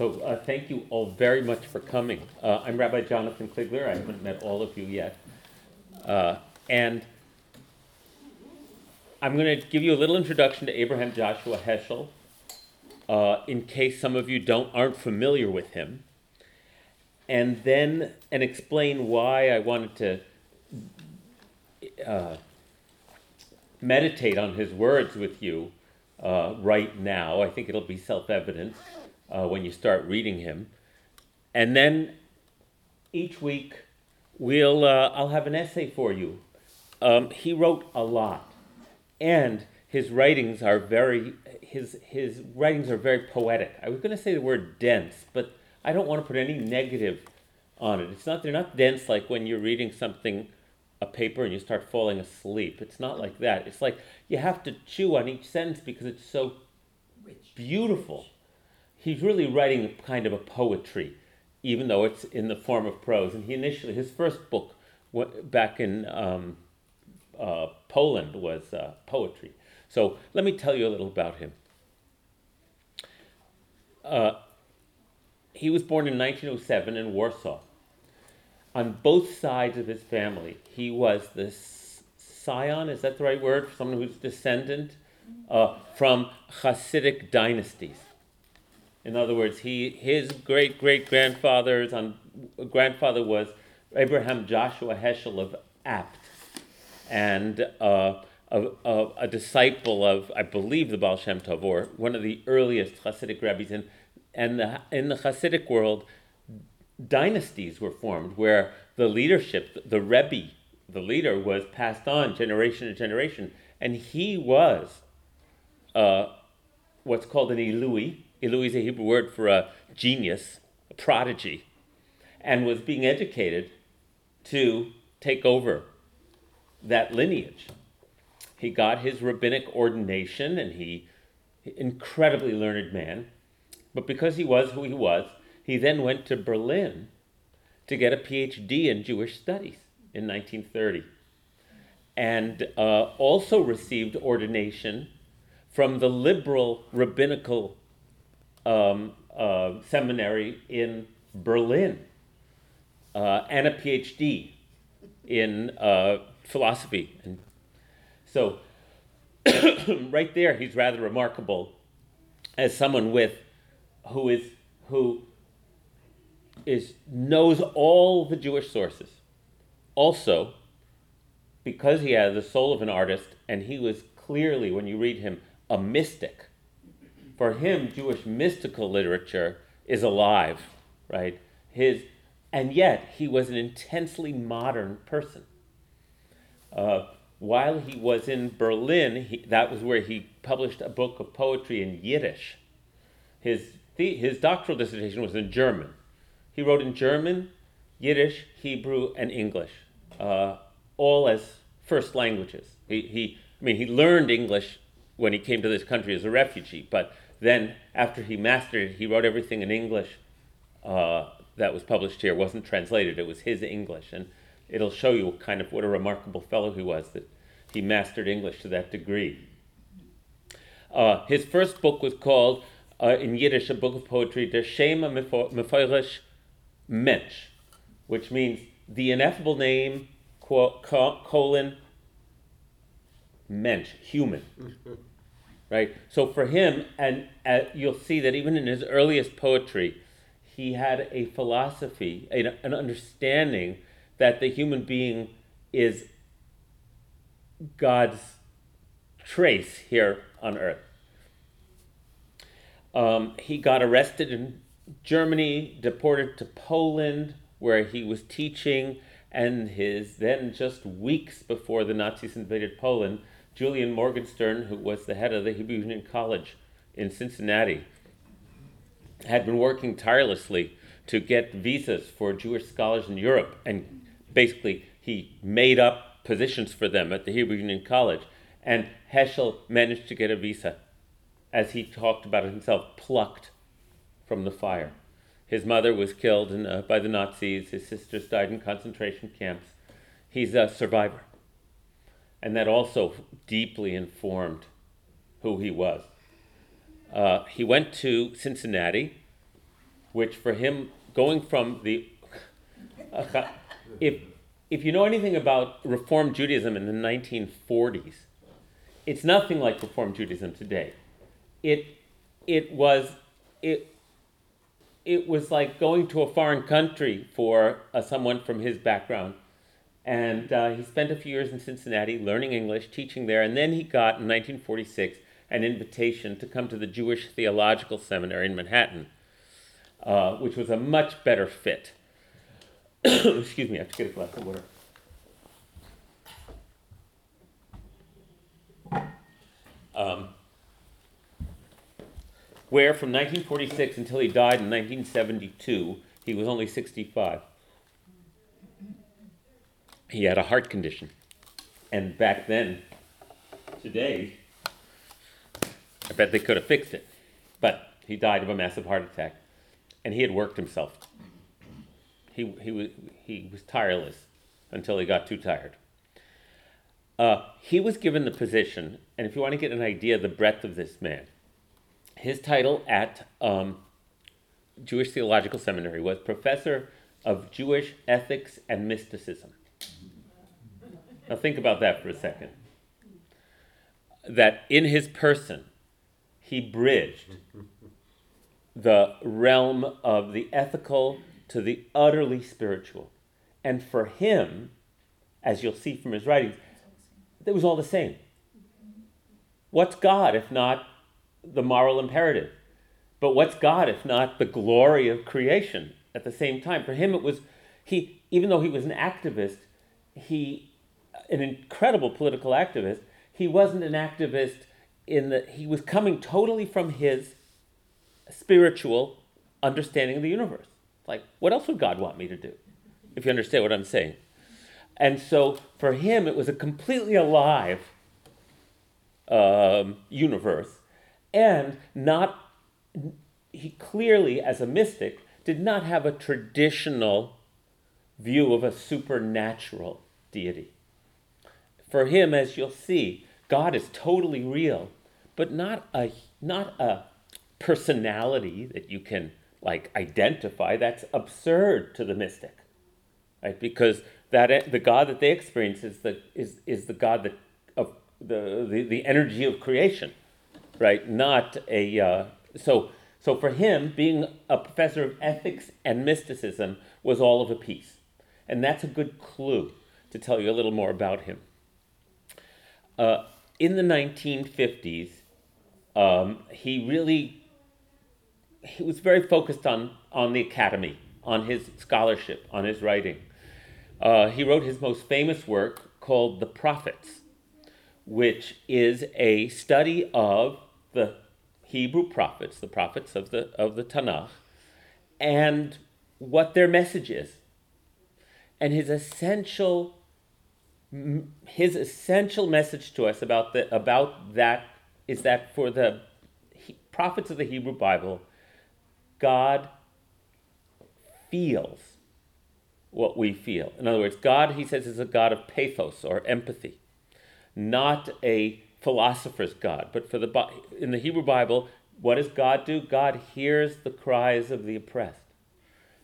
So uh, thank you all very much for coming. Uh, I'm Rabbi Jonathan Kligler. I haven't met all of you yet. Uh, and I'm going to give you a little introduction to Abraham Joshua Heschel, uh, in case some of you don't aren't familiar with him, and then and explain why I wanted to uh, meditate on his words with you uh, right now. I think it'll be self-evident uh, when you start reading him, and then each week we'll uh, I'll have an essay for you. Um, he wrote a lot, and his writings are very his his writings are very poetic. I was going to say the word dense, but I don't want to put any negative on it. It's not they're not dense like when you're reading something a paper and you start falling asleep. It's not like that. It's like you have to chew on each sentence because it's so beautiful. He's really writing kind of a poetry, even though it's in the form of prose. And he initially, his first book back in um, uh, Poland was uh, poetry. So let me tell you a little about him. Uh, he was born in 1907 in Warsaw on both sides of his family, he was the scion, is that the right word, for someone who's descendant uh, from Hasidic dynasties. In other words, he, his great great grandfather's on, grandfather was Abraham Joshua Heschel of Apt, and uh, a, a, a, disciple of, I believe, the Baal Shem Tov, or one of the earliest Hasidic rabbis. And, and the, in the Hasidic world, dynasties were formed where the leadership, the Rebbe, the leader, was passed on generation to generation. And he was uh, what's called an Ilui. Ilui is a Hebrew word for a genius, a prodigy, and was being educated to take over that lineage. He got his rabbinic ordination and he incredibly learned man. But because he was who he was, he then went to Berlin to get a PhD in Jewish studies in 1930 and uh, also received ordination from the liberal rabbinical um, uh, seminary in Berlin uh, and a PhD in uh, philosophy. And so, right there, he's rather remarkable as someone with who is who is knows all the Jewish sources. Also, because he had the soul of an artist, and he was clearly, when you read him, a mystic. For him, Jewish mystical literature is alive, right? His, and yet he was an intensely modern person. Uh, while he was in Berlin, he, that was where he published a book of poetry in Yiddish. His, his doctoral dissertation was in German. He wrote in German, Yiddish, Hebrew, and English, uh, all as first languages. He, he, I mean, he learned English when he came to this country as a refugee, but then after he mastered it, he wrote everything in English uh, that was published here. It wasn't translated, it was his English. And it'll show you kind of what a remarkable fellow he was that he mastered English to that degree. Uh, his first book was called, uh, in Yiddish, a book of poetry, Der Shem Hameforash Mensch, which means the ineffable name, colon, Mensch, human. right? So for him, and uh, you'll see that even in his earliest poetry, he had a philosophy, a, an understanding that the human being is God's trace here on earth. Um, he got arrested in Germany, deported to Poland, where he was teaching, and his then just weeks before the Nazis invaded Poland, Julian Morgenstern, who was the head of the Hebrew Union College in Cincinnati, had been working tirelessly to get visas for Jewish scholars in Europe, and basically he made up positions for them at the Hebrew Union College. And Heschel managed to get a visa, as he talked about himself, plucked from the fire. His mother was killed in, uh, by the Nazis, his sisters died in concentration camps. He's a survivor. And that also deeply informed who he was. Uh, he went to Cincinnati which for him, going from the. if, if you know anything about Reform Judaism in the 1940s, it's nothing like Reform Judaism today. It, it was. It, it was like going to a foreign country for uh, someone from his background. And uh, he spent a few years in Cincinnati learning English, teaching there, and then he got in 1946 an invitation to come to the Jewish Theological Seminary in Manhattan, uh, which was a much better fit. Excuse me, I have to get a glass of water. Um, where from 1946 until he died in 1972, he was only 65. He had a heart condition. And back then, today, I bet they could have fixed it. But he died of a massive heart attack. And he had worked himself. He, he, was, he was tireless until he got too tired. Uh, he was given the position, and if you want to get an idea of the breadth of this man, his title at um, Jewish Theological Seminary was Professor of Jewish Ethics and Mysticism. Now, think about that for a second. That in his person, he bridged the realm of the ethical to the utterly spiritual. And for him, as you'll see from his writings, it was all the same. What's God if not the moral imperative? But what's God if not the glory of creation at the same time? For him, it was, he, even though he was an activist, he, an incredible political activist, he wasn't an activist in that he was coming totally from his spiritual understanding of the universe. Like, what else would God want me to do? If you understand what I'm saying. And so for him, it was a completely alive um, universe, and not, he clearly, as a mystic, did not have a traditional view of a supernatural deity. For him, as you'll see, God is totally real, but not a not a personality that you can like identify. That's absurd to the mystic, right? Because that the God that they experience is the is is the God that of the the, the energy of creation, right? Not a uh, so so for him, being a professor of ethics and mysticism was all of a piece, and that's a good clue to tell you a little more about him. Uh, in the 1950s, um, he really he was very focused on on the academy, on his scholarship, on his writing. Uh, he wrote his most famous work called The Prophets, which is a study of the Hebrew prophets, the prophets of the of the Tanakh, and what their message is. And his essential his essential message to us about the about that is that for the he, prophets of the Hebrew Bible, God feels what we feel. In other words, God, he says, is a God of pathos or empathy, not a philosopher's God. But for the in the Hebrew Bible, what does God do? God hears the cries of the oppressed.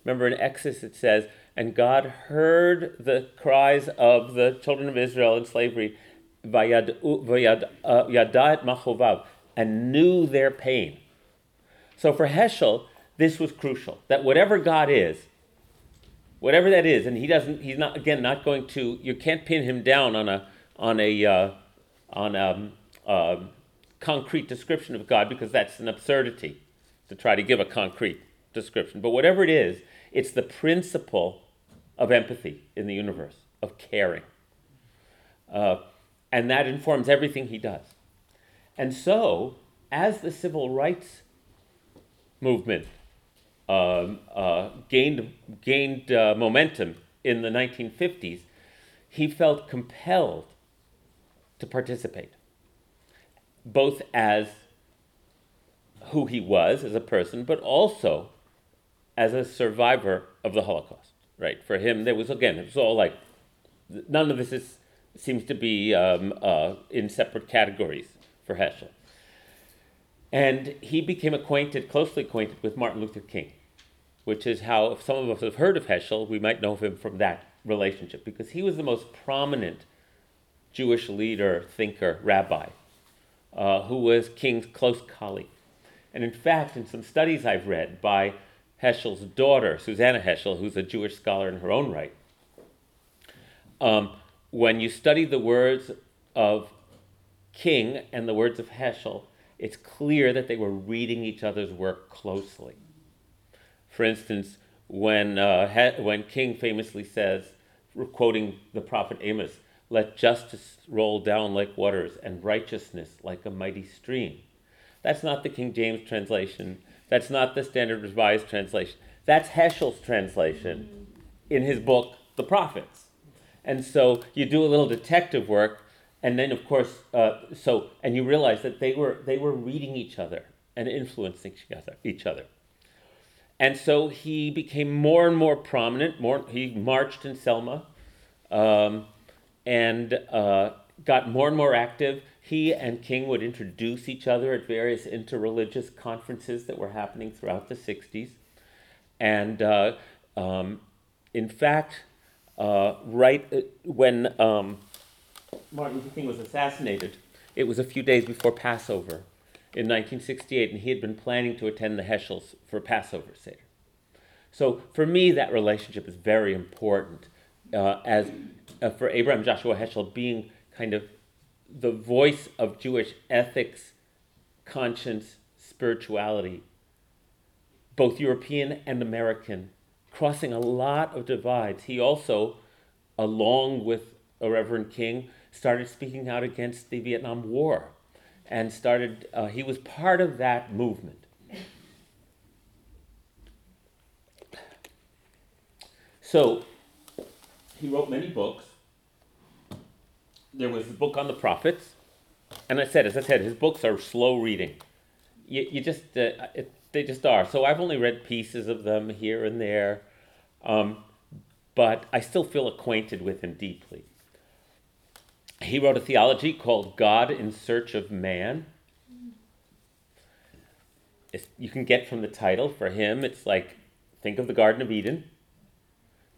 Remember in Exodus it says, and God heard the cries of the children of Israel in slavery, uh, and knew their pain. So for Heschel, this was crucial that whatever God is, whatever that is, and he doesn't, he's not again not going to. You can't pin him down on a on a uh, on a um, concrete description of God because that's an absurdity to try to give a concrete description. But whatever it is, it's the principle of empathy in the universe, of caring. Uh, and that informs everything he does. And so, as the civil rights movement um, uh, gained, gained uh, momentum in the 1950s, he felt compelled to participate, both as who he was as a person, but also as a survivor of the Holocaust right? For him, there was again, it was all like none of this is seems to be um, uh, in separate categories for Heschel. And he became acquainted, closely acquainted with Martin Luther King. which is how, if some of us have heard of Heschel, we might know of him from that relationship, because he was the most prominent Jewish leader, thinker, rabbi, uh, who was King's close colleague. And in fact, in some studies I've read by Heschel's daughter, Susannah Heschel, who's a Jewish scholar in her own right, um, when you study the words of King and the words of Heschel, it's clear that they were reading each other's work closely. For instance, when, uh, he- when King famously says, quoting the prophet Amos, let justice roll down like waters and righteousness like a mighty stream. That's not the King James translation. That's not the Standard Revised translation. That's Heschel's translation in his book, The Prophets. And so you do a little detective work, and then, of course, uh, so and you realize that they were they were reading each other and influencing each other. Each other. And so he became more and more prominent. More, he marched in Selma. Um, and uh, got more and more active. He and King would introduce each other at various interreligious conferences that were happening throughout the 60s. And uh, um, in fact, uh, right uh, when um, Martin Luther King was assassinated, it was a few days before Passover in 1968, and he had been planning to attend the Heschels for Passover Seder. So for me, that relationship is very important uh, as uh, for Abraham Joshua Heschel being kind of the voice of Jewish ethics, conscience, spirituality, both European and American, crossing a lot of divides. He also, along with a Reverend King, started speaking out against the Vietnam War and started, uh, he was part of that movement. So, he wrote many books. There was a book on the prophets, and I said, as I said, his books are slow reading. You, you just uh, it, they just are. So I've only read pieces of them here and there, um, but I still feel acquainted with him deeply. He wrote a theology called God in Search of Man. It's, you can get from the title for him, it's like think of the Garden of Eden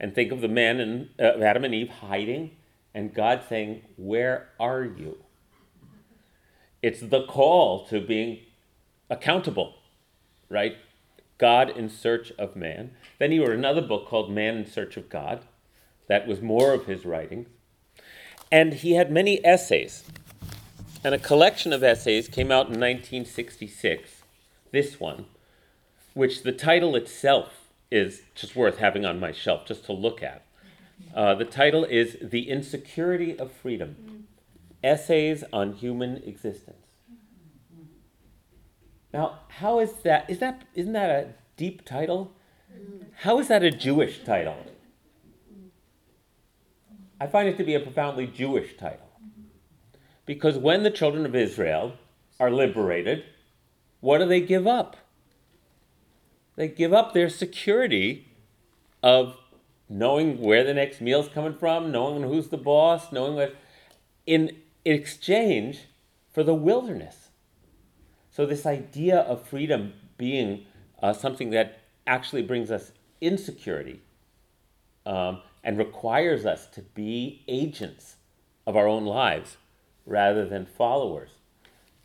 and think of the man and uh, Adam and Eve hiding, and God saying, "Where are you?" It's the call to being accountable, right? God in search of man. Then he wrote another book called Man in Search of God. That was more of his writings. And he had many essays. And a collection of essays came out in 1966, this one, which the title itself is just worth having on my shelf just to look at. Uh, the title is The Insecurity of Freedom Essays on Human Existence. Now, how is that? Is that isn't that a deep title? How is that a Jewish title? I find it to be a profoundly Jewish title. Because when the children of Israel are liberated, what do they give up? They give up their security of knowing where the next meal's coming from, knowing who's the boss, knowing what, in exchange for the wilderness. So, this idea of freedom being uh, something that actually brings us insecurity um, and requires us to be agents of our own lives rather than followers.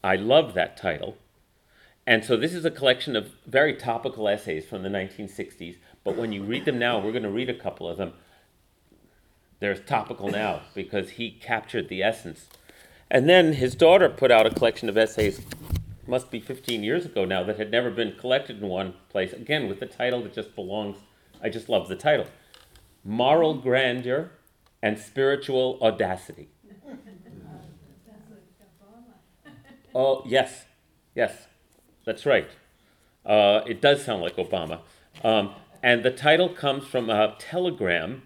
I love that title. And so this is a collection of very topical essays from the 1960s, but when you read them now, we're going to read a couple of them. They're topical now because he captured the essence. And then his daughter put out a collection of essays, must be 15 years ago now, that had never been collected in one place, again with the title that just belongs, I just love the title Moral Grandeur and Spiritual Audacity. Oh, yes, yes. That's right. Uh, it does sound like Obama. Um, and the title comes from a telegram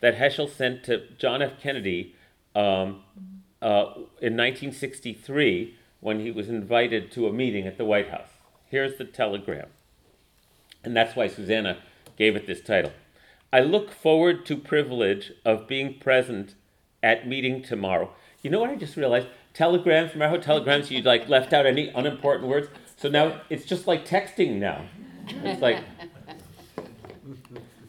that Heschel sent to John F. Kennedy um, uh, in 1963 when he was invited to a meeting at the White House. Here's the telegram. And that's why Susannah gave it this title. I look forward to privilege of being present at meeting tomorrow. You know what I just realized? Telegrams, remember how telegrams you like left out any unimportant words? So now it's just like texting now. It's like,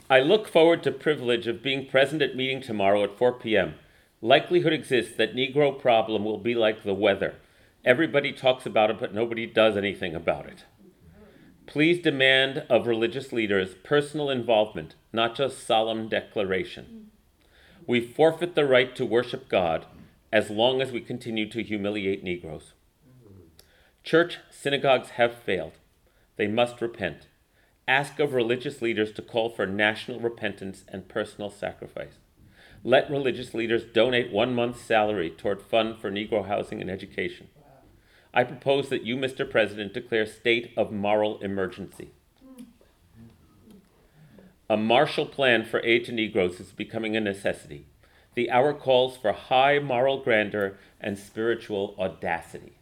I look forward to privilege of being present at meeting tomorrow at 4 p.m. Likelihood exists that Negro problem will be like the weather. Everybody talks about it, but nobody does anything about it. Please demand of religious leaders personal involvement, not just solemn declaration. We forfeit the right to worship God as long as we continue to humiliate Negroes. Church synagogues have failed. They must repent. Ask of religious leaders to call for national repentance and personal sacrifice. Let religious leaders donate one month's salary toward fund for Negro housing and education. I propose that you, Mr. President, declare state of moral emergency. A Marshall Plan for aid to Negroes is becoming a necessity. The hour calls for high moral grandeur and spiritual audacity.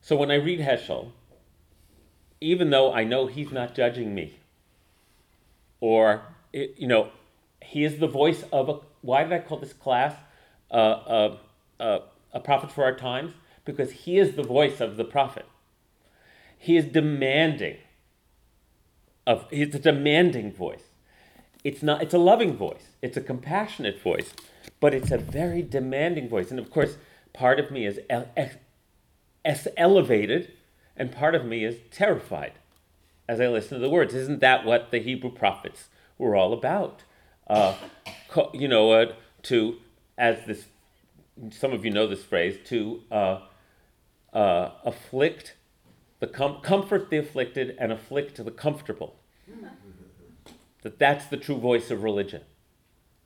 So when I read Heschel, even though I know he's not judging me, or, you know, he is the voice of a, why did I call this class uh, uh, uh, a prophet for our times? Because he is the voice of the prophet. He is demanding of, he's a demanding voice. It's not, it's a loving voice. It's a compassionate voice, but it's a very demanding voice. And of course, part of me is as elevated, and part of me is terrified as I listen to the words. Isn't that what the Hebrew prophets were all about? Uh, you know, uh, to, as this, some of you know this phrase, to uh, uh afflict, the com- comfort the afflicted and afflict the comfortable. That that's the true voice of religion.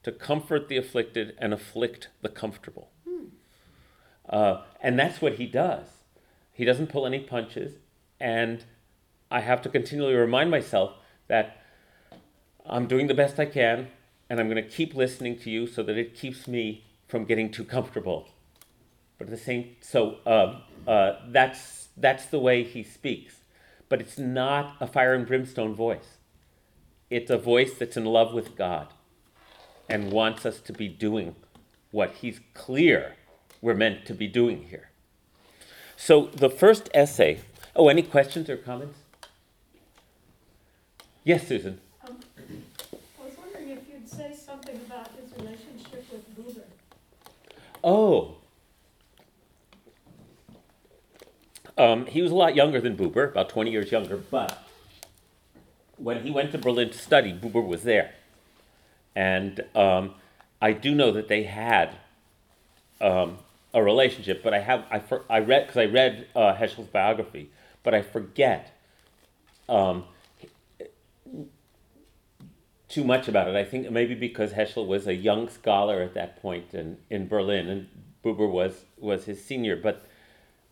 To comfort the afflicted and afflict the comfortable. Uh, and that's what he does. He doesn't pull any punches, and I have to continually remind myself that I'm doing the best I can, and I'm going to keep listening to you so that it keeps me from getting too comfortable. But at the same, so uh, uh, that's that's the way he speaks. But it's not a fire and brimstone voice. It's a voice that's in love with God and wants us to be doing what he's clear we're meant to be doing here. So the first essay. Oh, any questions or comments? Yes, Susan. Um, I was wondering if you'd say something about his relationship with Buber. Oh. Um, he was a lot younger than Buber, about 20 years younger, but when he went to Berlin to study, Buber was there. And um, I do know that they had um, a relationship, but I have I, for, I read because I read uh, Heschel's biography, but I forget um, too much about it. I think maybe because Heschel was a young scholar at that point in, in Berlin, and Buber was was his senior. But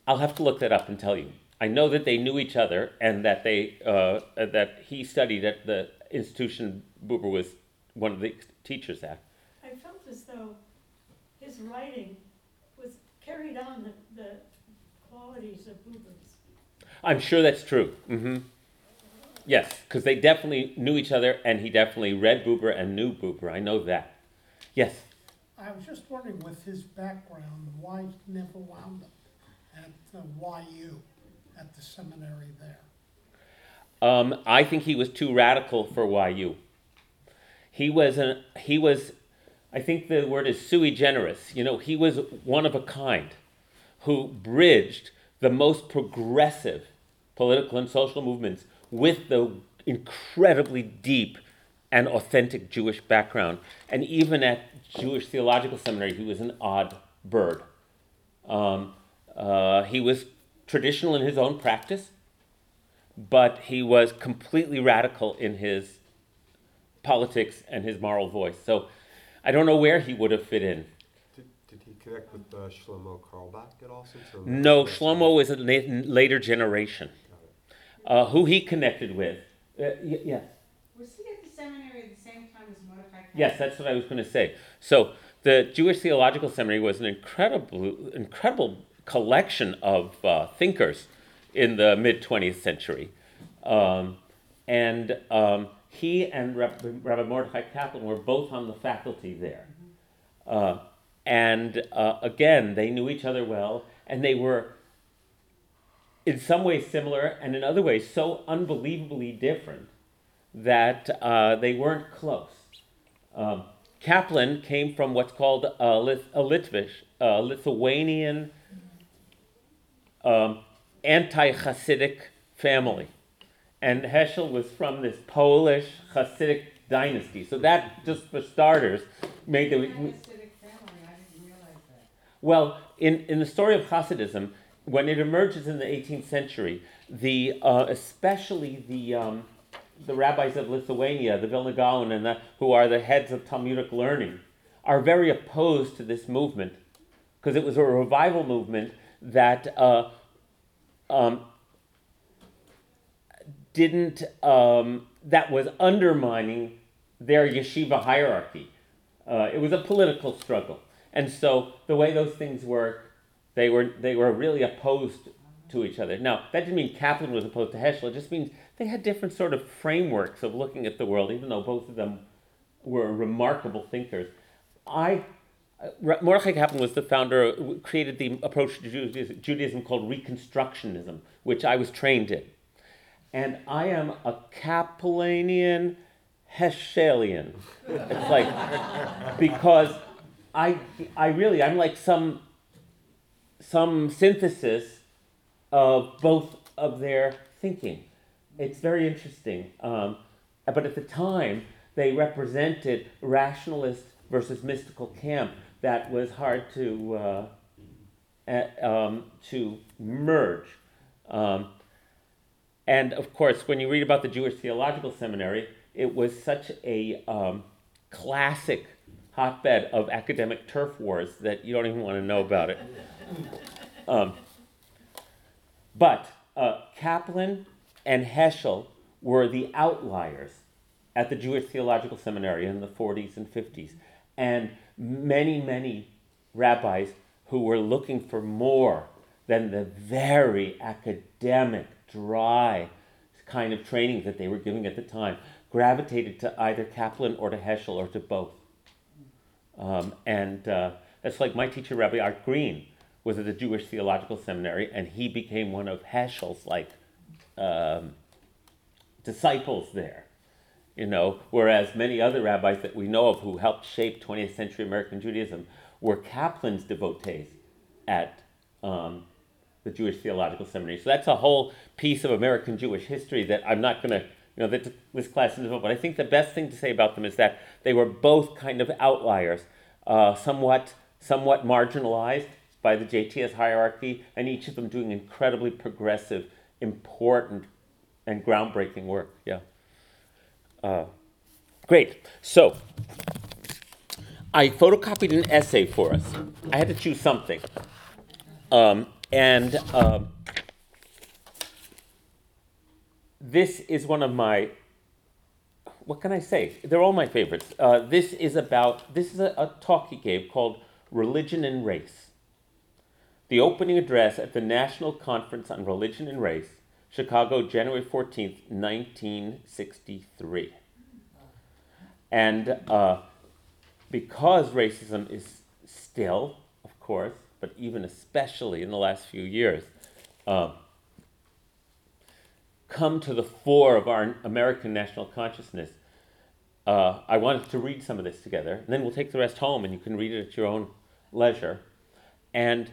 I'll have to look that up and tell you. I know that they knew each other and that they uh, that he studied at the institution Buber was one of the teachers at. I felt as though his writing carried on the, the qualities of Buber's. I'm sure that's true. Mm-hmm. Yes, because they definitely knew each other, and he definitely read Buber and knew Buber. I know that. Yes. I was just wondering, with his background, why he never wound up at the YU, at the seminary there. Um, I think he was too radical for YU. He was an, he was I think the word is sui generis. You know, he was one of a kind who bridged the most progressive political and social movements with the incredibly deep and authentic Jewish background. And even at Jewish Theological Seminary, he was an odd bird. Um, uh, he was traditional in his own practice, but he was completely radical in his politics and his moral voice. So I don't know where he would have fit in. Did, did he connect with uh, Shlomo Carlebach at all? Since no, Shlomo is a later generation. Uh, who he connected with. Uh, y- yeah. Was he at the seminary at the same time as Mordecai? Yes, that's what I was going to say. So the Jewish Theological Seminary was an incredible, incredible collection of uh, thinkers in the mid 20th century. Um, and um, he and Rabbi Mordechai Kaplan were both on the faculty there. Uh, and uh, again, they knew each other well, and they were in some ways similar, and in other ways so unbelievably different that uh, they weren't close. Um, Kaplan came from what's called a, Lith- a Litvish, a Lithuanian um, anti Hasidic family. And Heschel was from this Polish Hasidic dynasty. So, that, just for starters, made the. Hasidic family, I didn't realize that. Well, in, in the story of Hasidism, when it emerges in the 18th century, the, uh, especially the, um, the rabbis of Lithuania, the Vilna Gaon, and the, who are the heads of Talmudic learning, are very opposed to this movement because it was a revival movement that uh, um, didn't um, that was undermining their yeshiva hierarchy. Uh, it was a political struggle, and so the way those things work, they were they were really opposed to each other. Now that didn't mean Kaplan was opposed to Heschel. It just means they had different sort of frameworks of looking at the world, even though both of them were remarkable thinkers. I uh, Mordechai Kaplan was the founder, created the approach to Judaism called Reconstructionism, which I was trained in. And I am a Kaplanian Heschelian. It's like, because I, I really, I'm like some, some synthesis of both of their thinking. It's very interesting. Um, but at the time, they represented rationalist versus mystical camp that was hard to uh, uh, um, to merge. Um, and of course, when you read about the Jewish Theological Seminary, it was such a um, classic hotbed of academic turf wars that you don't even want to know about it. Um, but uh, Kaplan and Heschel were the outliers at the Jewish Theological Seminary in the 40s and 50s. And many, many rabbis who were looking for more than the very academic, dry kind of training that they were giving at the time gravitated to either Kaplan or to Heschel or to both. Um, and uh, that's like my teacher, Rabbi Art Green, was at the Jewish Theological Seminary, and he became one of Heschel's like um, disciples there you know, whereas many other rabbis that we know of who helped shape 20th century American Judaism were Kaplan's devotees at um, the Jewish Theological Seminary. So that's a whole piece of American Jewish history that I'm not going to, you know, that this class isn't about. But I think the best thing to say about them is that they were both kind of outliers, uh, somewhat, somewhat marginalized by the JTS hierarchy, and each of them doing incredibly progressive, important, and groundbreaking work. Yeah. Uh, great. So, I photocopied an essay for us. I had to choose something. Um, and um, this is one of my, what can I say? They're all my favorites. Uh, this is about, this is a, a talk he gave called Religion and Race. The opening address at the National Conference on Religion and Race Chicago, January 14th, 1963. And uh, because racism is still, of course, but even especially in the last few years, uh, come to the fore of our American national consciousness, uh, I wanted to read some of this together. And then we'll take the rest home and you can read it at your own leisure. And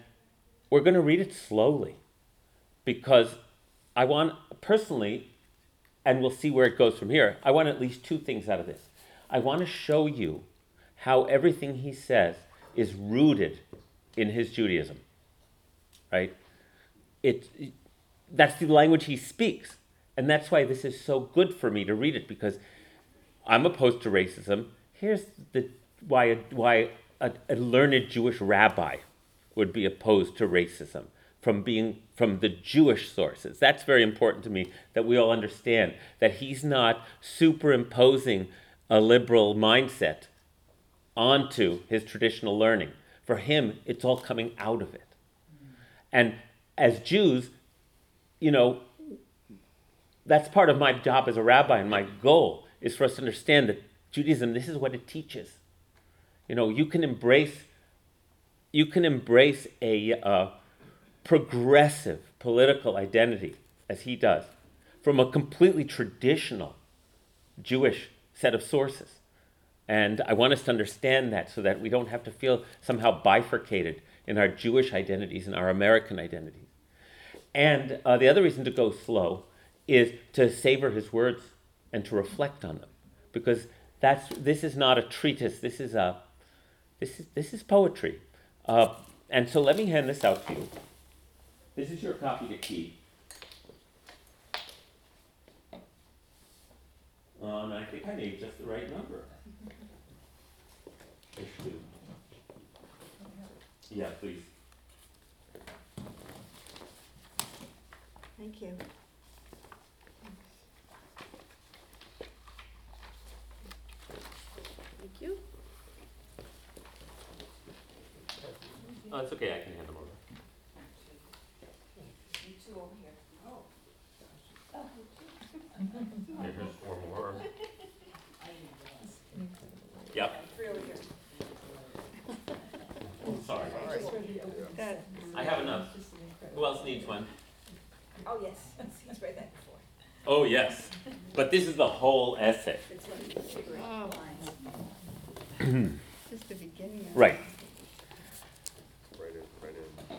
we're going to read it slowly because I want personally, and we'll see where it goes from here, I want at least two things out of this. I want to show you how everything he says is rooted in his Judaism. Right? It, that's the language he speaks. And that's why this is so good for me to read it because I'm opposed to racism. Here's the, why, a, why a, a learned Jewish rabbi would be opposed to racism from being from the Jewish sources. That's very important to me that we all understand that he's not superimposing a liberal mindset onto his traditional learning. For him, it's all coming out of it. And as Jews, you know, that's part of my job as a rabbi, and my goal is for us to understand that Judaism, this is what it teaches. You know, you can embrace, you can embrace a uh, progressive, political identity as he does from a completely traditional Jewish set of sources. And I want us to understand that so that we don't have to feel somehow bifurcated in our Jewish identities and our American identities. And uh, the other reason to go slow is to savor his words and to reflect on them, because that's this is not a treatise. This is a this is this is poetry. Uh, and so let me hand this out to you. This is your copy to keep. Um, I think I made just the right number. Yeah, please. Thank you. Oh, it's okay. I can hand them over. You two over here. Oh. Here's four more. Yep. Three over here. Sorry. Got. I have enough. Who else needs one? Oh, yes, he's read that before. Oh, yes. But this is the whole essay. It's one of your favorite Oh. lines. Just the beginning of Right. Right in, right in.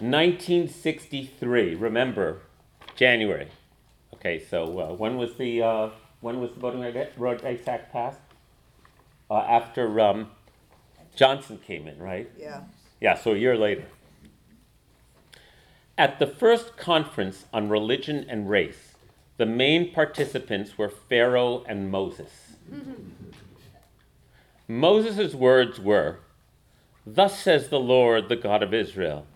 1963. Remember, January. Okay, so uh, when was the uh, when was the Voting Rights Act passed? Uh, after um, Johnson came in, right? Yeah. Yeah, so a year later. At the first conference on religion and race, the main participants were Pharaoh and Moses. Moses' words were, Thus says the Lord, the God of Israel,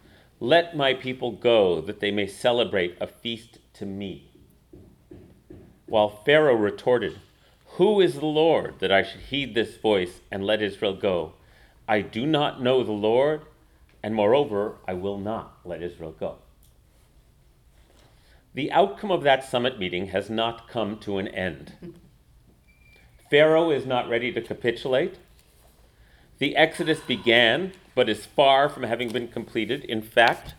let my people go that they may celebrate a feast to me. While Pharaoh retorted, Who is the Lord that I should heed this voice and let Israel go? I do not know the Lord, and moreover, I will not let Israel go. The outcome of that summit meeting has not come to an end. Pharaoh is not ready to capitulate. The Exodus began, but is far from having been completed. In fact,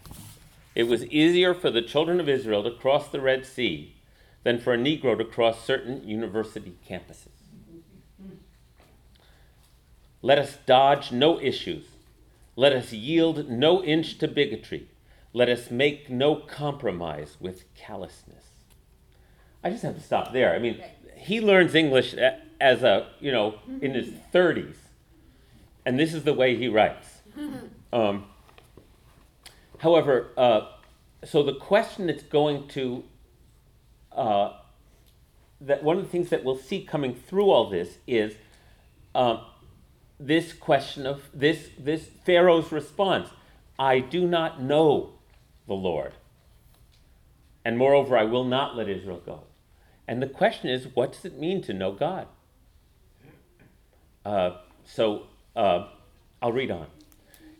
it was easier for the children of Israel to cross the Red Sea than for a Negro to cross certain university campuses. Let us dodge no issues. Let us yield no inch to bigotry. Let us make no compromise with callousness. I just have to stop there. I mean, he learns English as a, you know, in his mm-hmm. 30s. And this is the way he writes. Um, however, uh, so the question that's going to, uh, that one of the things that we'll see coming through all this is um, this question of this, this Pharaoh's response I do not know the Lord. And moreover, I will not let Israel go. And the question is, what does it mean to know God? Uh, so uh, I'll read on.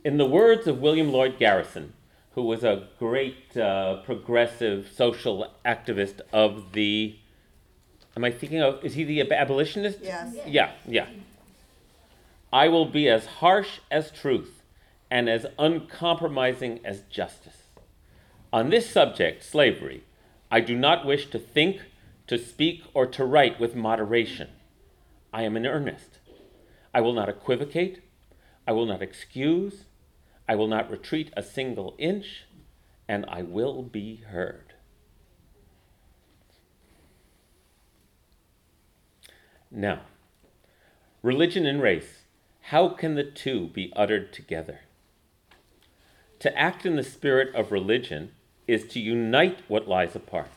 In the words of William Lloyd Garrison, who was a great uh, progressive social activist of the, am I thinking of, is he the ab- abolitionist? Yes. Yeah, yeah. I will be as harsh as truth and as uncompromising as justice. On this subject, slavery, I do not wish to think, to speak, or to write with moderation. I am in earnest. I will not equivocate. I will not excuse. I will not retreat a single inch, and I will be heard. Now, religion and race, how can the two be uttered together? To act in the spirit of religion is to unite what lies apart,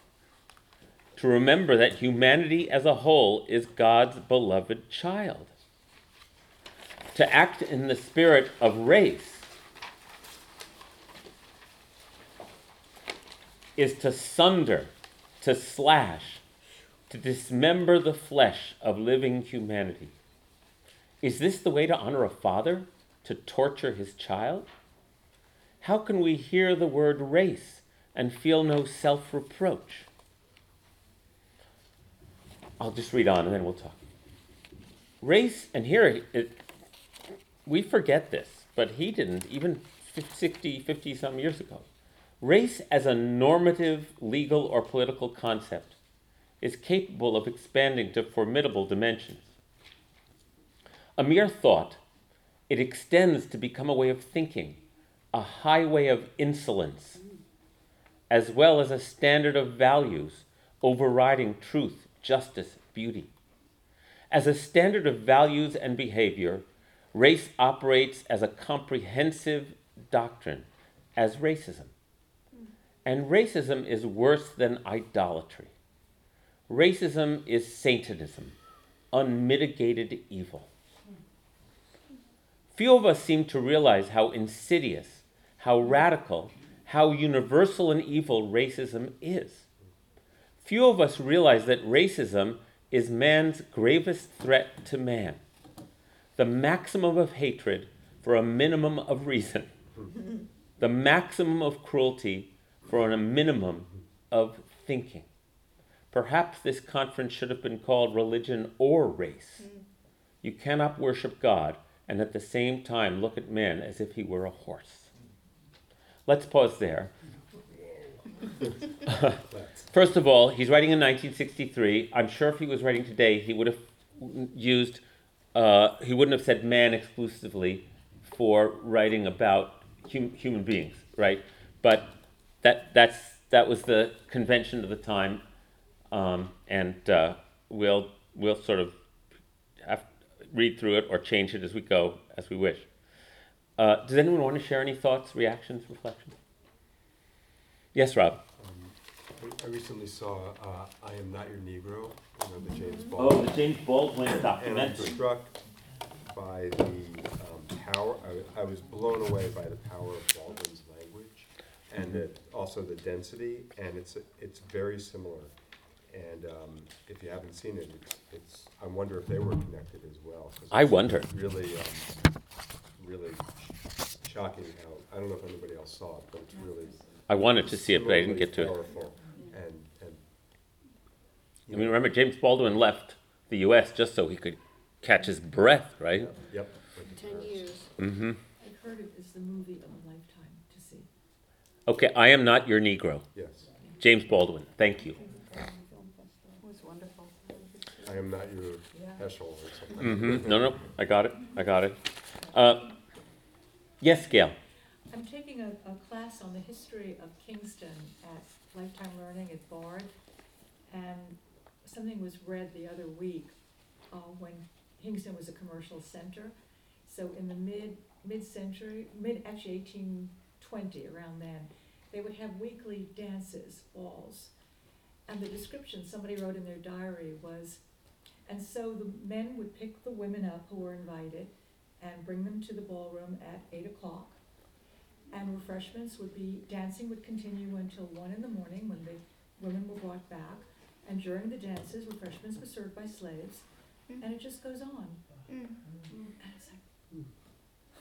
to remember that humanity as a whole is God's beloved child. To act in the spirit of race is to sunder, to slash, to dismember the flesh of living humanity. Is this the way to honor a father? To torture his child? How can we hear the word race and feel no self reproach? I'll just read on and then we'll talk. Race, and here it, we forget this, but he didn't, even 60, 50 some years ago. Race as a normative, legal, or political concept is capable of expanding to formidable dimensions. A mere thought, it extends to become a way of thinking, a highway of insolence, as well as a standard of values overriding truth, justice, beauty. As a standard of values and behavior, race operates as a comprehensive doctrine, as racism. And racism is worse than idolatry. Racism is Satanism, unmitigated evil. Few of us seem to realize how insidious, how radical, how universal and evil racism is. Few of us realize that racism is man's gravest threat to man, the maximum of hatred for a minimum of reason, the maximum of cruelty for a minimum of thinking. Perhaps this conference should have been called Religion or Race. You cannot worship God and at the same time look at man as if he were a horse. Let's pause there. First of all, he's writing in 1963. I'm sure if he was writing today, he would have used, uh, he wouldn't have said man exclusively for writing about hum- human beings, right? But that, that's, that was the convention of the time, um, and uh, we'll, we'll sort of read through it or change it as we go, as we wish. Uh, does anyone want to share any thoughts, reactions, reflections? Yes, Rob. I- I recently saw uh, I Am Not Your Negro, you know, the James Oh, Baldwin. the James Baldwin And I'm documentary. struck by the um, power, I, I was blown away by the power of Baldwin's language and it, also the density, and it's, it's very similar. And um, if you haven't seen it, it's, it's, I wonder if they were connected as well. 'cause I it's wonder. Really, um, really shocking how, I don't know if anybody else saw it, but it's really. I wanted to see it, but I didn't get to it. Powerful, and, and. I mean, remember, James Baldwin left the U.S. just so he could catch his breath, right? Yep. went Ten years. Mm-hmm. I've heard it is the movie of a lifetime to see. Okay, I am not your Negro. Yes, James Baldwin, thank you. was wonderful. I am not your Heschel or something. Mm-hmm. No, no, I got it. I got it. Uh, yes, Gail. I'm taking a, a class on the history of Kingston at Lifetime Learning at Bard. And something was read the other week, uh, when Kingston was a commercial center. So in the mid, mid-century, mid, actually eighteen twenty, around then, they would have weekly dances, balls. And the description somebody wrote in their diary was, and so the men would pick the women up who were invited and bring them to the ballroom at eight o'clock. And refreshments would be, dancing would continue until one in the morning when the women were brought back. And during the dances, refreshments were served by slaves, and it just goes on. Mm. And it's like,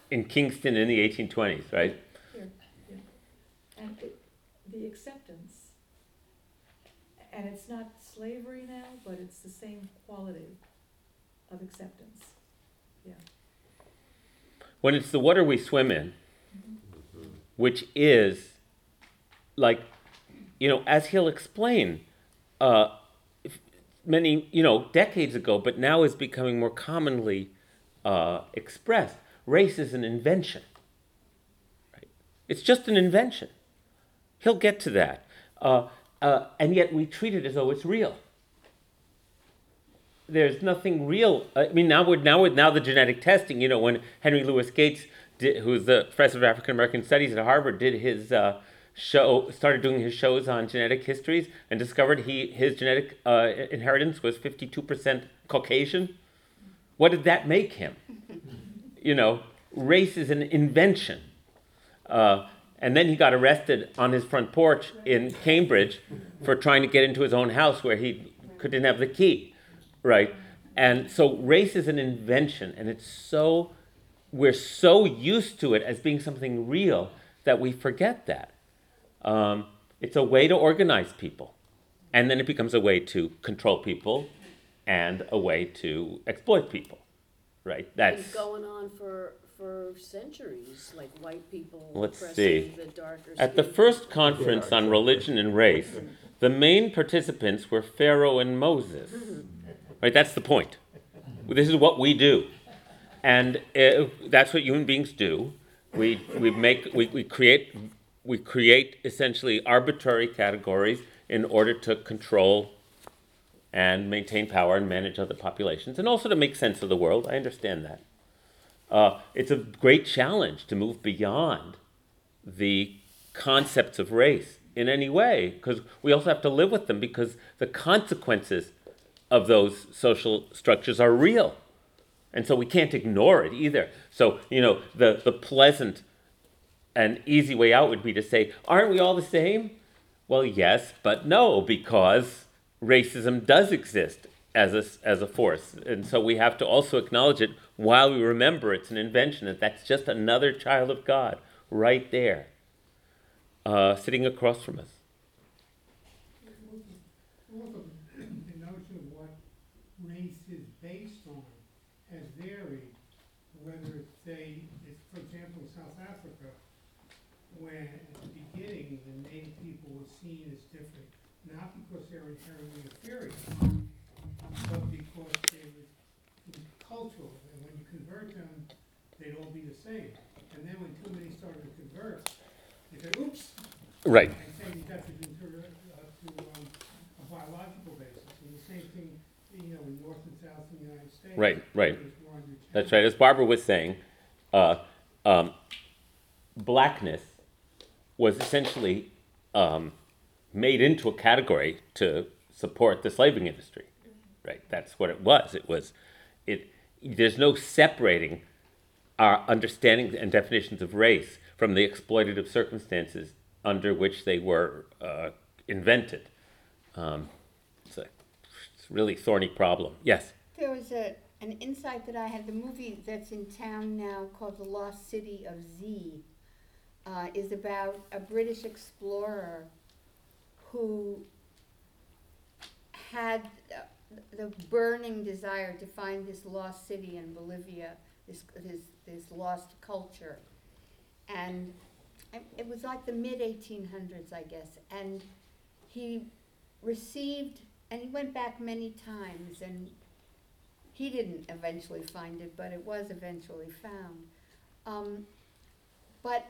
In Kingston in the 1820s, right? here, here. And it, the acceptance, and it's not slavery now, but it's the same quality of acceptance, yeah. When it's the water we swim in, which is like, you know, as he'll explain, uh, if- many, you know, decades ago, but now is becoming more commonly uh, expressed. Race is an invention. Right? It's just an invention. He'll get to that. Uh, uh, and yet we treat it as though it's real. There's nothing real. I mean, now with now with now the genetic testing. You know, when Henry Louis Gates, did, who's the professor of African American Studies at Harvard, did his uh, show, started doing his shows on genetic histories, and discovered he his genetic uh, inheritance was 52% Caucasian. What did that make him? You know, race is an invention. Uh, and then he got arrested on his front porch in Cambridge for trying to get into his own house where he couldn't have the key, right? And so race is an invention, and it's so we're so used to it as being something real that we forget that. Um, it's a way to organize people, and then it becomes a way to control people, and a way to exploit people, right? been That's going on for, for centuries, like white people Let's see. the darker At the first conference on religion and race, the main participants were Pharaoh and Moses. Right, that's the point. This is what we do. And uh, that's what human beings do. We, we, make, we, we, create, we create essentially arbitrary categories in order to control and maintain power and manage other populations, and also to make sense of the world. I understand that. Uh, it's a great challenge to move beyond the concepts of race in any way, because we also have to live with them, because the consequences of those social structures are real. And so we can't ignore it either. So, you know, the, the pleasant and easy way out would be to say, aren't we all the same? Well, yes, but no, because racism does exist as a, as a force. And so we have to also acknowledge it while we remember it's an invention, that that's just another child of God right there, uh, sitting across from us. Also, the notion of what race is based on has varied, whether it's, say, it's, for example, in South Africa, when at the beginning, the native people were seen as different, not because they were inherently inferior, but because they were it was cultural, and when you convert them, they'd all be the same. And then when too many started to convert, they said, oops, Right. and saying you got to to, uh, to, um, a biological basis, and the same thing, you know, in North and South in the United States. Right, right. There's more under That's right. As Barbara was saying, uh, um, blackness was essentially um, made into a category to support the slaving industry. Right. That's what it was. It was. It. There's no separating our understanding and definitions of race from the exploitative circumstances under which they were uh, invented. Um, it's a it's a really thorny problem. Yes. There was a, an insight that I had, the movie that's in town now called The Lost City of Z, uh, is about a British explorer who had the burning desire to find this lost city in Bolivia, this, this, this lost culture. And it- was like the mid eighteen hundreds, I guess, and he received, and he went back many times, and he didn't eventually find it, but it was eventually found. Um, but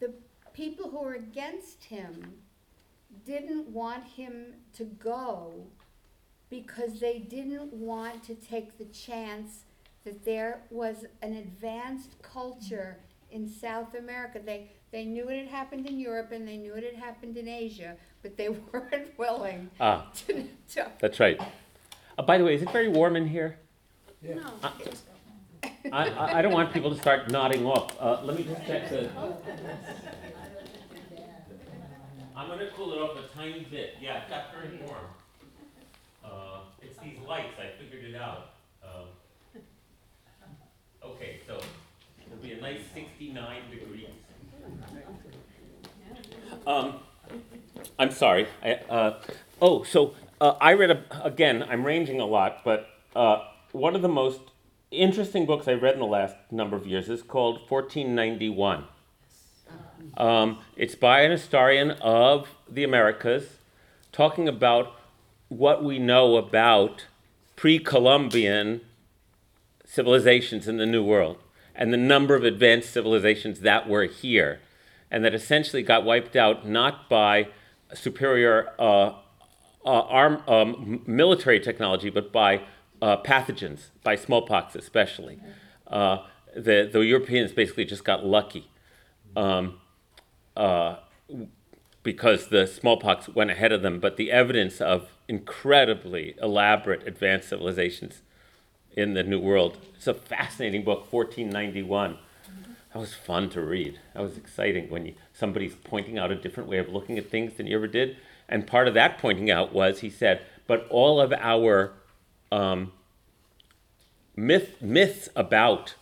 the people who were against him didn't want him to go because they didn't want to take the chance that there was an advanced culture in South America. They, they knew it had happened in Europe and they knew it had happened in Asia, but they weren't willing Ah, to, to that's right. Uh, by the way, is it very warm in here? no. I, I, I don't want people to start nodding off. Uh, let me just check the. I'm gonna cool it off a tiny bit. Yeah, it got very warm. Uh, it's these lights, I figured it out. Um, okay, so nice 69 degrees. Um, I'm sorry. I, uh, oh, so uh, I read a, again. I'm ranging a lot, but uh, one of the most interesting books I've read in the last number of years is called 1491. Um, it's by an historian of the Americas, talking about what we know about pre-Columbian civilizations in the New World and the number of advanced civilizations that were here, and that essentially got wiped out not by superior uh, uh, arm, um, military technology, but by uh, pathogens, by smallpox especially. Uh, the, the Europeans basically just got lucky um, uh, because the smallpox went ahead of them, but the evidence of incredibly elaborate advanced civilizations in the New World. It's a fascinating book, 1491. That was fun to read. That was exciting when you, somebody's pointing out a different way of looking at things than you ever did. And part of that pointing out was he said, but all of our um, myth, myths about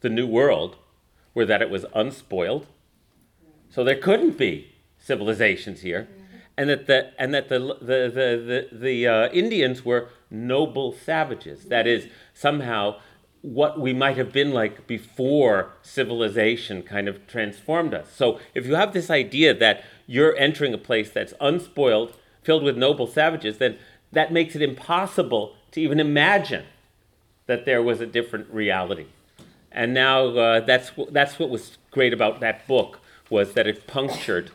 the New World were that it was unspoiled, so there couldn't be civilizations here, and that the and that the the the the, the uh, Indians were noble savages. That is somehow what we might have been like before civilization kind of transformed us. So if you have this idea that you're entering a place that's unspoiled, filled with noble savages, then that makes it impossible to even imagine that there was a different reality. And now uh, that's that's what was great about that book was that it punctured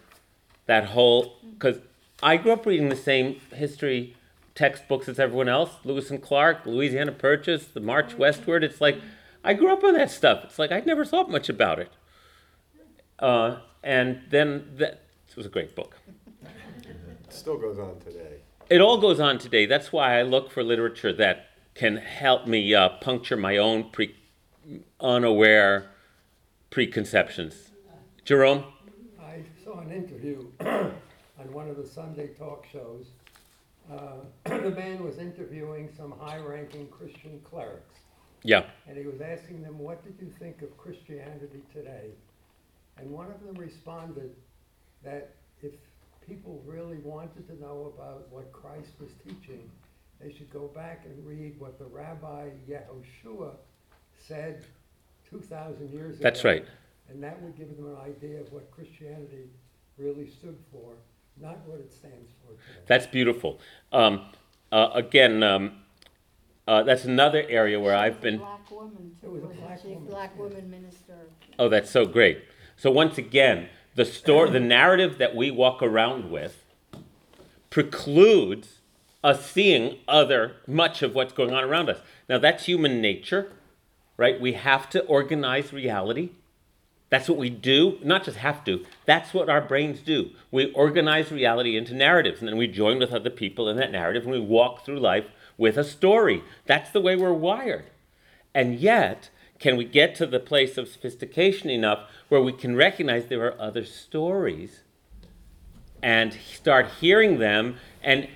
that whole because I grew up reading the same history textbooks as everyone else, Lewis and Clark, Louisiana Purchase, The March Westward. It's like I grew up on that stuff. It's like I never thought much about it. Uh, and then that it was a great book. It still goes on today. It all goes on today. That's why I look for literature that can help me uh, puncture my own pre- unaware preconceptions. Jerome? I saw an interview on one of the Sunday talk shows. Uh, The man was interviewing some high-ranking Christian clerics, Yeah. and he was asking them, what did you think of Christianity today? And one of them responded that if people really wanted to know about what Christ was teaching, they should go back and read what the Rabbi Yehoshua said two thousand years ago. That's right. And that would give them an idea of what Christianity really stood for, not what it stands for today. That's beautiful. Um, uh, again, um, uh, that's another area where I've been. Black woman. too. It was a black she? woman, Black woman minister. Oh, that's so great. So once again, the story, the narrative that we walk around with, precludes us seeing other much of what's going on around us. Now that's human nature, right? We have to organize reality. That's what we do, not just have to, that's what our brains do. We organize reality into narratives, and then we join with other people in that narrative, and we walk through life with a story. That's the way we're wired. And yet, can we get to the place of sophistication enough where we can recognize there are other stories and start hearing them and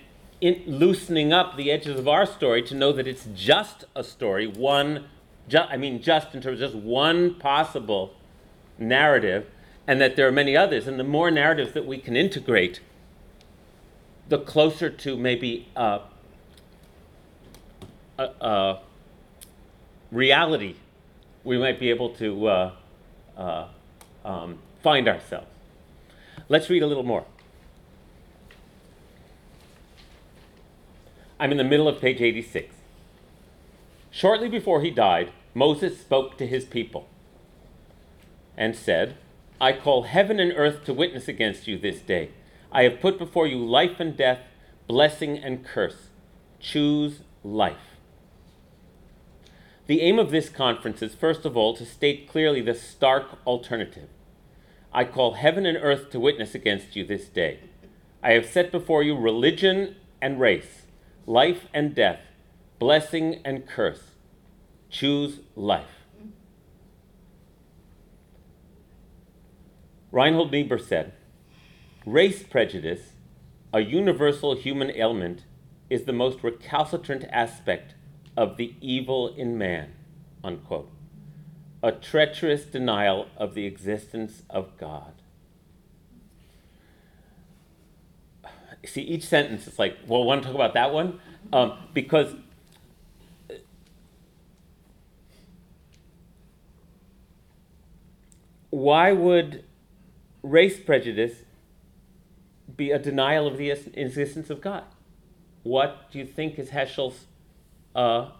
in, loosening up the edges of our story to know that it's just a story, one, ju- I mean, just in terms of just one possible narrative, and that there are many others. And the more narratives that we can integrate, the closer to maybe uh, a, a reality we might be able to uh, uh, um, find ourselves. Let's read a little more. I'm in the middle of page 86. Shortly before he died, Moses spoke to his people and said, I call heaven and earth to witness against you this day. I have put before you life and death, blessing and curse. Choose life. The aim of this conference is, first of all, to state clearly the stark alternative. I call heaven and earth to witness against you this day. I have set before you religion and race, life and death, blessing and curse. Choose life. Reinhold Niebuhr said, Race prejudice, a universal human ailment, is the most recalcitrant aspect of the evil in man. Unquote. A treacherous denial of the existence of God. See, each sentence is like, well, want to talk about that one? Um, because why would race prejudice be a denial of the existence of God? What do you think is Heschel's uh,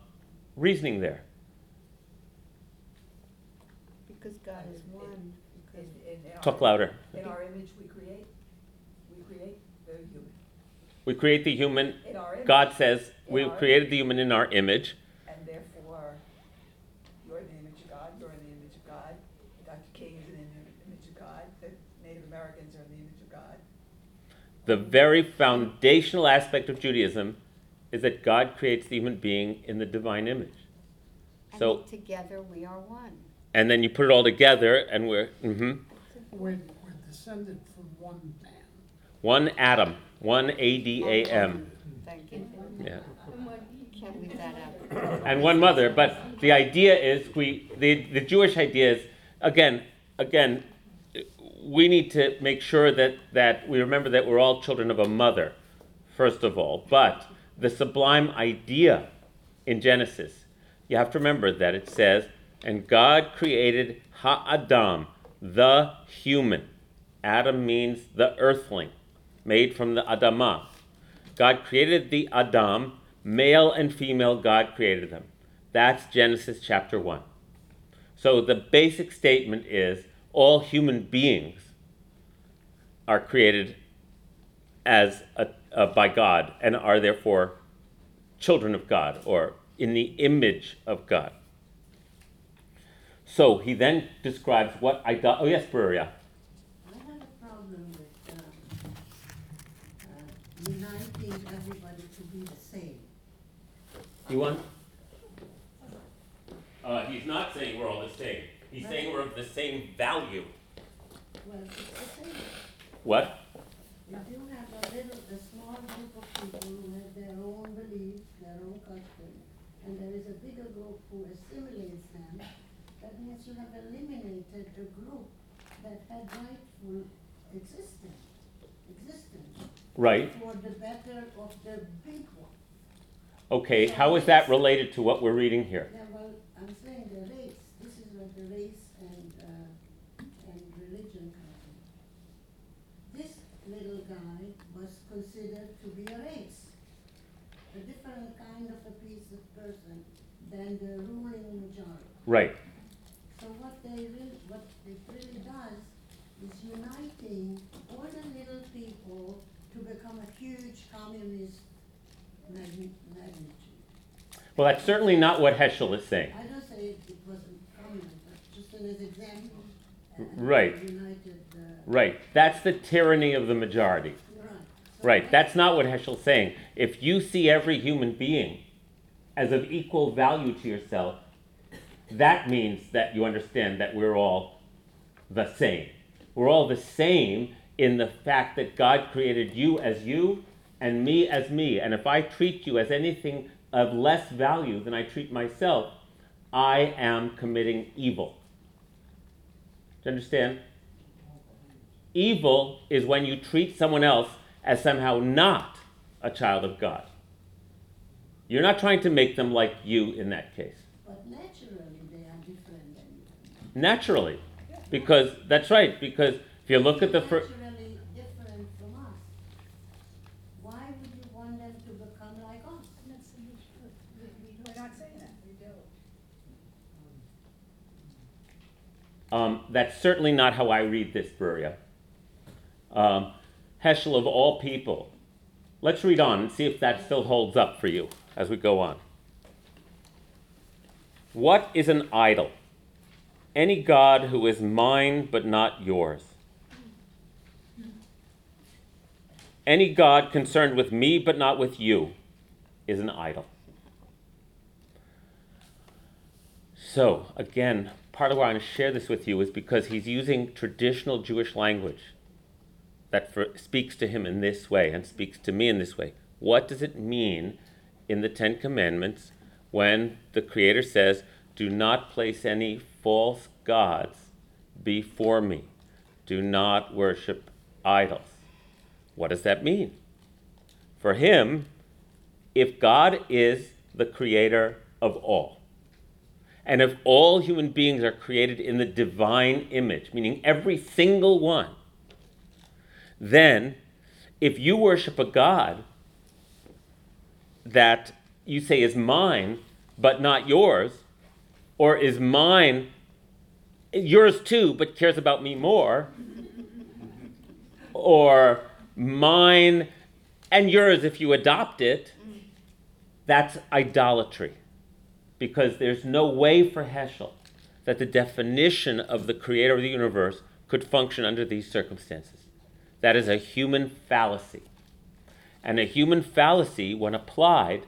reasoning there? Because God is one. In, in, in Talk our, louder. in our image we create, we create the human. We create the human. In our image. God says In we our created the human in our image. And therefore, you're in the image of God, you're in the image of God. Dr. King is in the image of God, the Native Americans are in the image of God. The very foundational aspect of Judaism is that God creates the human being in the divine image. And So, together we are one. and then you put it all together, and we're mm-hmm. We're, we're descended from one man. one Adam, one A D A M. Thank you. Yeah. Can't leave that out. and one mother. But the idea is we the, the Jewish idea is again again we need to make sure that that we remember that we're all children of a mother, first of all. But the sublime idea in Genesis you have to remember that it says, and God created Ha-Adam, the human. Adam means the earthling, made from the Adamah. God created the Adam, male and female, God created them. That's Genesis chapter 1. So the basic statement is all human beings are created as a, uh, by God and are therefore children of God or in the image of God. So he then describes what I got. Oh, yes, Bruria. I have a problem with uh, uh, uniting everybody to be the same. You want? Uh, he's not saying we're all the same. He's saying we're of the same value. Well, it's the same. What? If you have a little, a small group of people who have their own beliefs, their own customs, and there is a bigger group who assimilates them, that means you have eliminated a group that had rightful existence, existence, Right. for the better of the big one. Okay, how is that related to what we're reading here? Yeah, well, I'm saying the race, this is where the race and, uh, and religion comes in. This little guy was considered to be a race, a different kind of a piece of person than the ruling majority. Right. So what they really, what it really does is uniting all the little people to become a huge communist magni- magnitude. Well, that's certainly not what Heschel is saying. I don't say it, it wasn't communist, but just as an example. uh, Right. United, Right. That's the tyranny of the majority. right. That's not what Heschel's saying. If you see every human being as of equal value to yourself, that means that you understand that we're all the same. We're all the same in the fact that God created you as you and me as me. And if I treat you as anything of less value than I treat myself, I am committing evil. Do you understand? Evil is when you treat someone else as somehow not a child of God. You're not trying to make them like you in that case. But naturally, they are different than you. Naturally. Because, that's right, because if you look at the first. Different from us. Why would you want them to become like us? We're not saying that, we do. Um, that's certainly not how I read this, Bruria. Um, Heschel, of all people, let's read on and see if that still holds up for you as we go on. What is an idol? Any God who is mine but not yours. Any God concerned with me but not with you is an idol. So, again, part of why I want to share this with you is because he's using traditional Jewish language that for, speaks to him in this way and speaks to me in this way. What does it mean in the Ten Commandments when the Creator says, Do not place any false gods before me? Do not worship idols. What does that mean? For him, if God is the creator of all, and if all human beings are created in the divine image, meaning every single one, then if you worship a God that you say is mine but not yours, or is mine, yours too, but cares about me more, or mine and yours if you adopt it, that's idolatry because there's no way for Heschel that the definition of the creator of the universe could function under these circumstances. That is a human fallacy. And a human fallacy, when applied,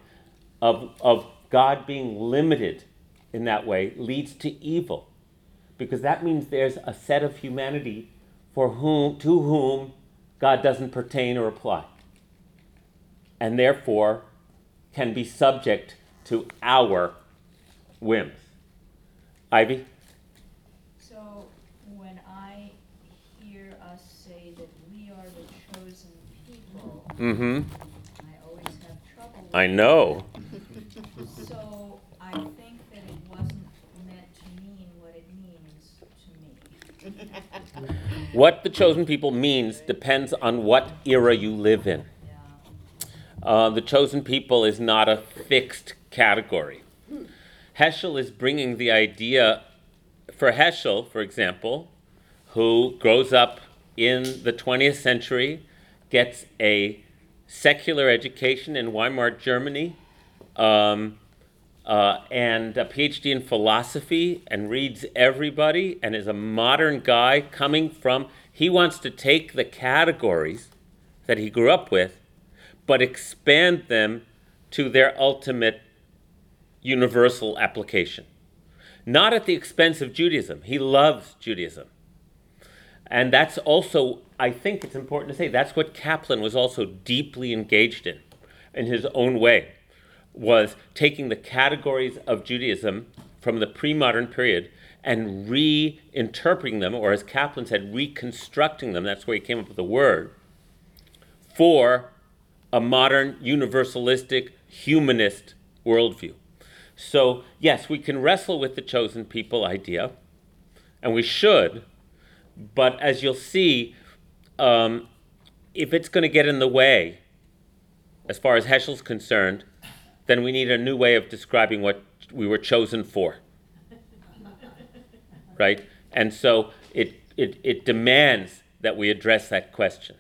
of, of God being limited in that way, leads to evil. Because that means there's a set of humanity for whom, to whom God doesn't pertain or apply. And therefore can be subject to our whims. Ivy? Mm-hmm. I always have trouble I know. So I think that it wasn't meant to mean what it means to me. What the chosen people means depends on what era you live in. Uh, the chosen people is not a fixed category. Heschel is bringing the idea for Heschel, for example, who grows up in the 20th century, gets a secular education in Weimar, Germany, um, uh, and a PhD in philosophy, and reads everybody, and is a modern guy coming from. He wants to take the categories that he grew up with, but expand them to their ultimate universal application. Not at the expense of Judaism. He loves Judaism. And that's also, I think it's important to say, that's what Kaplan was also deeply engaged in, in his own way, was taking the categories of Judaism from the pre modern period and reinterpreting them, or as Kaplan said, reconstructing them, that's where he came up with the word, for a modern, universalistic, humanist worldview. So, yes, we can wrestle with the chosen people idea, and we should, but as you'll see, um, if it's going to get in the way, as far as Heschel's concerned, then we need a new way of describing what we were chosen for. right? And so it, it, it demands that we address that question.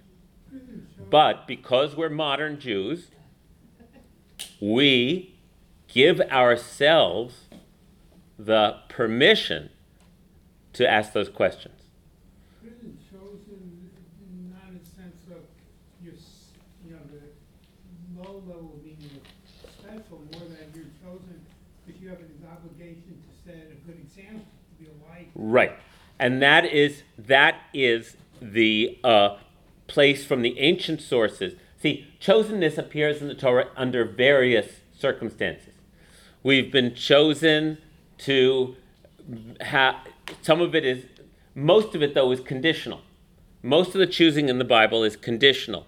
But because we're modern Jews, we give ourselves the permission to ask those questions. Isn't chosen not in the sense of you're, s- you know, the low level meaning of special, more that you're chosen because you have an obligation to set a good example, to be a light. Right. And that is that is the uh, place from the ancient sources. See, chosenness appears in the Torah under various circumstances. We've been chosen to have some of it is most of it though is conditional. Most of the choosing in the Bible is conditional.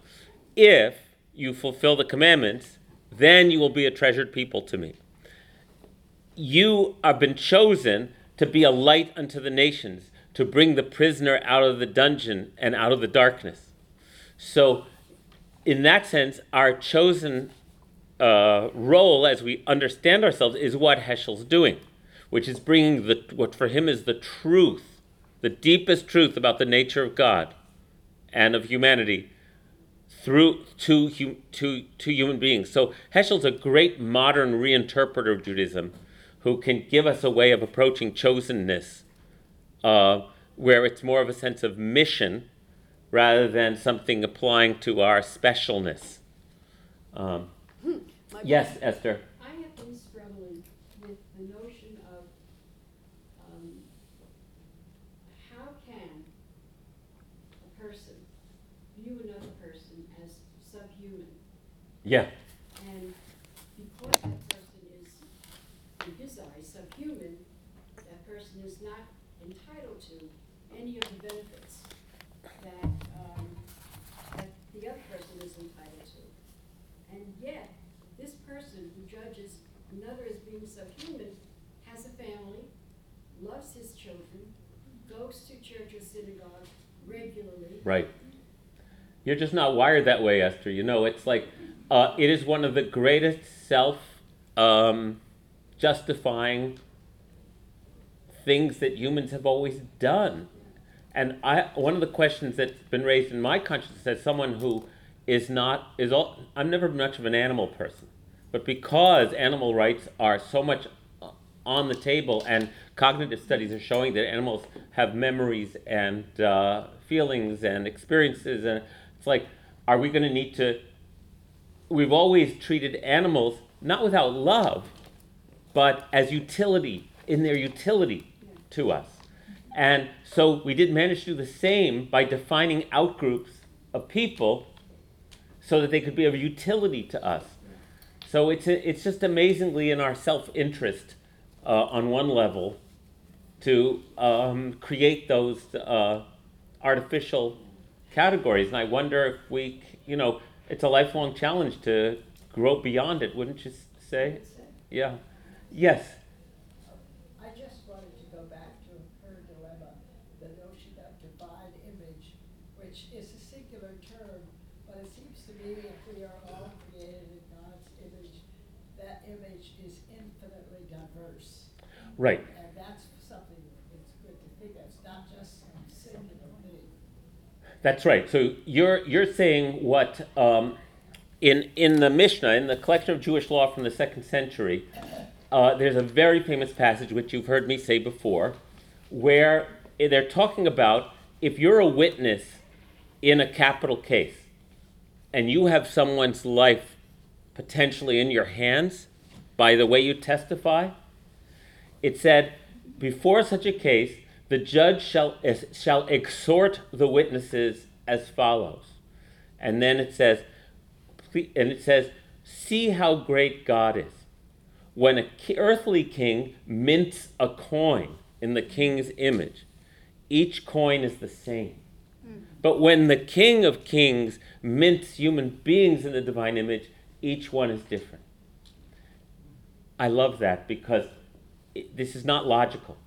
If you fulfill the commandments, then you will be a treasured people to me. You have been chosen to be a light unto the nations, to bring the prisoner out of the dungeon and out of the darkness. So, in that sense, our chosen uh, role as we understand ourselves is what Heschel's doing, which is bringing the, what for him is the truth, the deepest truth about the nature of God and of humanity through to, to, to human beings. So Heschel's a great modern reinterpreter of Judaism who can give us a way of approaching chosenness uh, where it's more of a sense of mission rather than something applying to our specialness. Um, My yes, Esther. I have been struggling with the notion of, um, how can a person view another person as subhuman? Yeah. And because that person is, in his eyes, subhuman, that person is not entitled to any of the benefits that, um, that the other person is entitled to. And yet, this person who judges another as being subhuman has a family, loves his children, goes to church or synagogue regularly. Right. You're just not wired that way, Esther. You know, it's like uh, it is one of the greatest self um, justifying things that humans have always done. And I, one of the questions that's been raised in my consciousness as someone who is not is all, I'm never much of an animal person, but because animal rights are so much uh, on the table, and cognitive studies are showing that animals have memories and uh, feelings and experiences, and it's like, are we going to need to? We've always treated animals not without love, but as utility in their utility to us. And so we did manage to do the same by defining outgroups of people so that they could be of utility to us. So it's, it's just amazingly in our self interest uh, on one level to um, create those uh, artificial categories. And I wonder if we, you know, it's a lifelong challenge to grow beyond it, wouldn't you say? Yeah. Yes. I just wanted to go back to her dilemma, the notion of divine image, which is a singular term, but it seems to me if we are all created in God's image, that image is infinitely diverse. Right. That's right. So you're you're saying what um, in in the Mishnah, in the collection of Jewish law from the second century, uh, there's a very famous passage which you've heard me say before, where they're talking about if you're a witness in a capital case, and you have someone's life potentially in your hands by the way you testify, it said before such a case the judge shall, shall exhort the witnesses as follows. And then it says, and it says, see how great God is. When an earthly king mints a coin in the king's image, each coin is the same. Hmm. But when the king of kings mints human beings in the divine image, each one is different. I love that because it, this is not logical.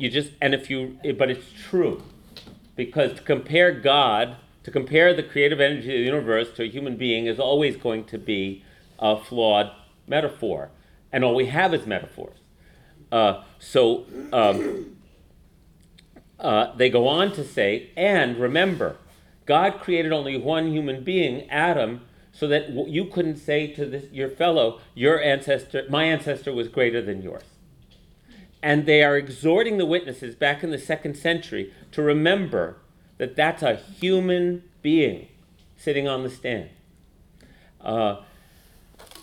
You just, and if you, but it's true. Because to compare God, to compare the creative energy of the universe to a human being is always going to be a flawed metaphor. And all we have is metaphors. Uh, so um, uh, they go on to say, and remember, God created only one human being, Adam, so that you couldn't say to this, your fellow, your ancestor, my ancestor was greater than yours. And they are exhorting the witnesses back in the second century to remember that that's a human being sitting on the stand. Uh,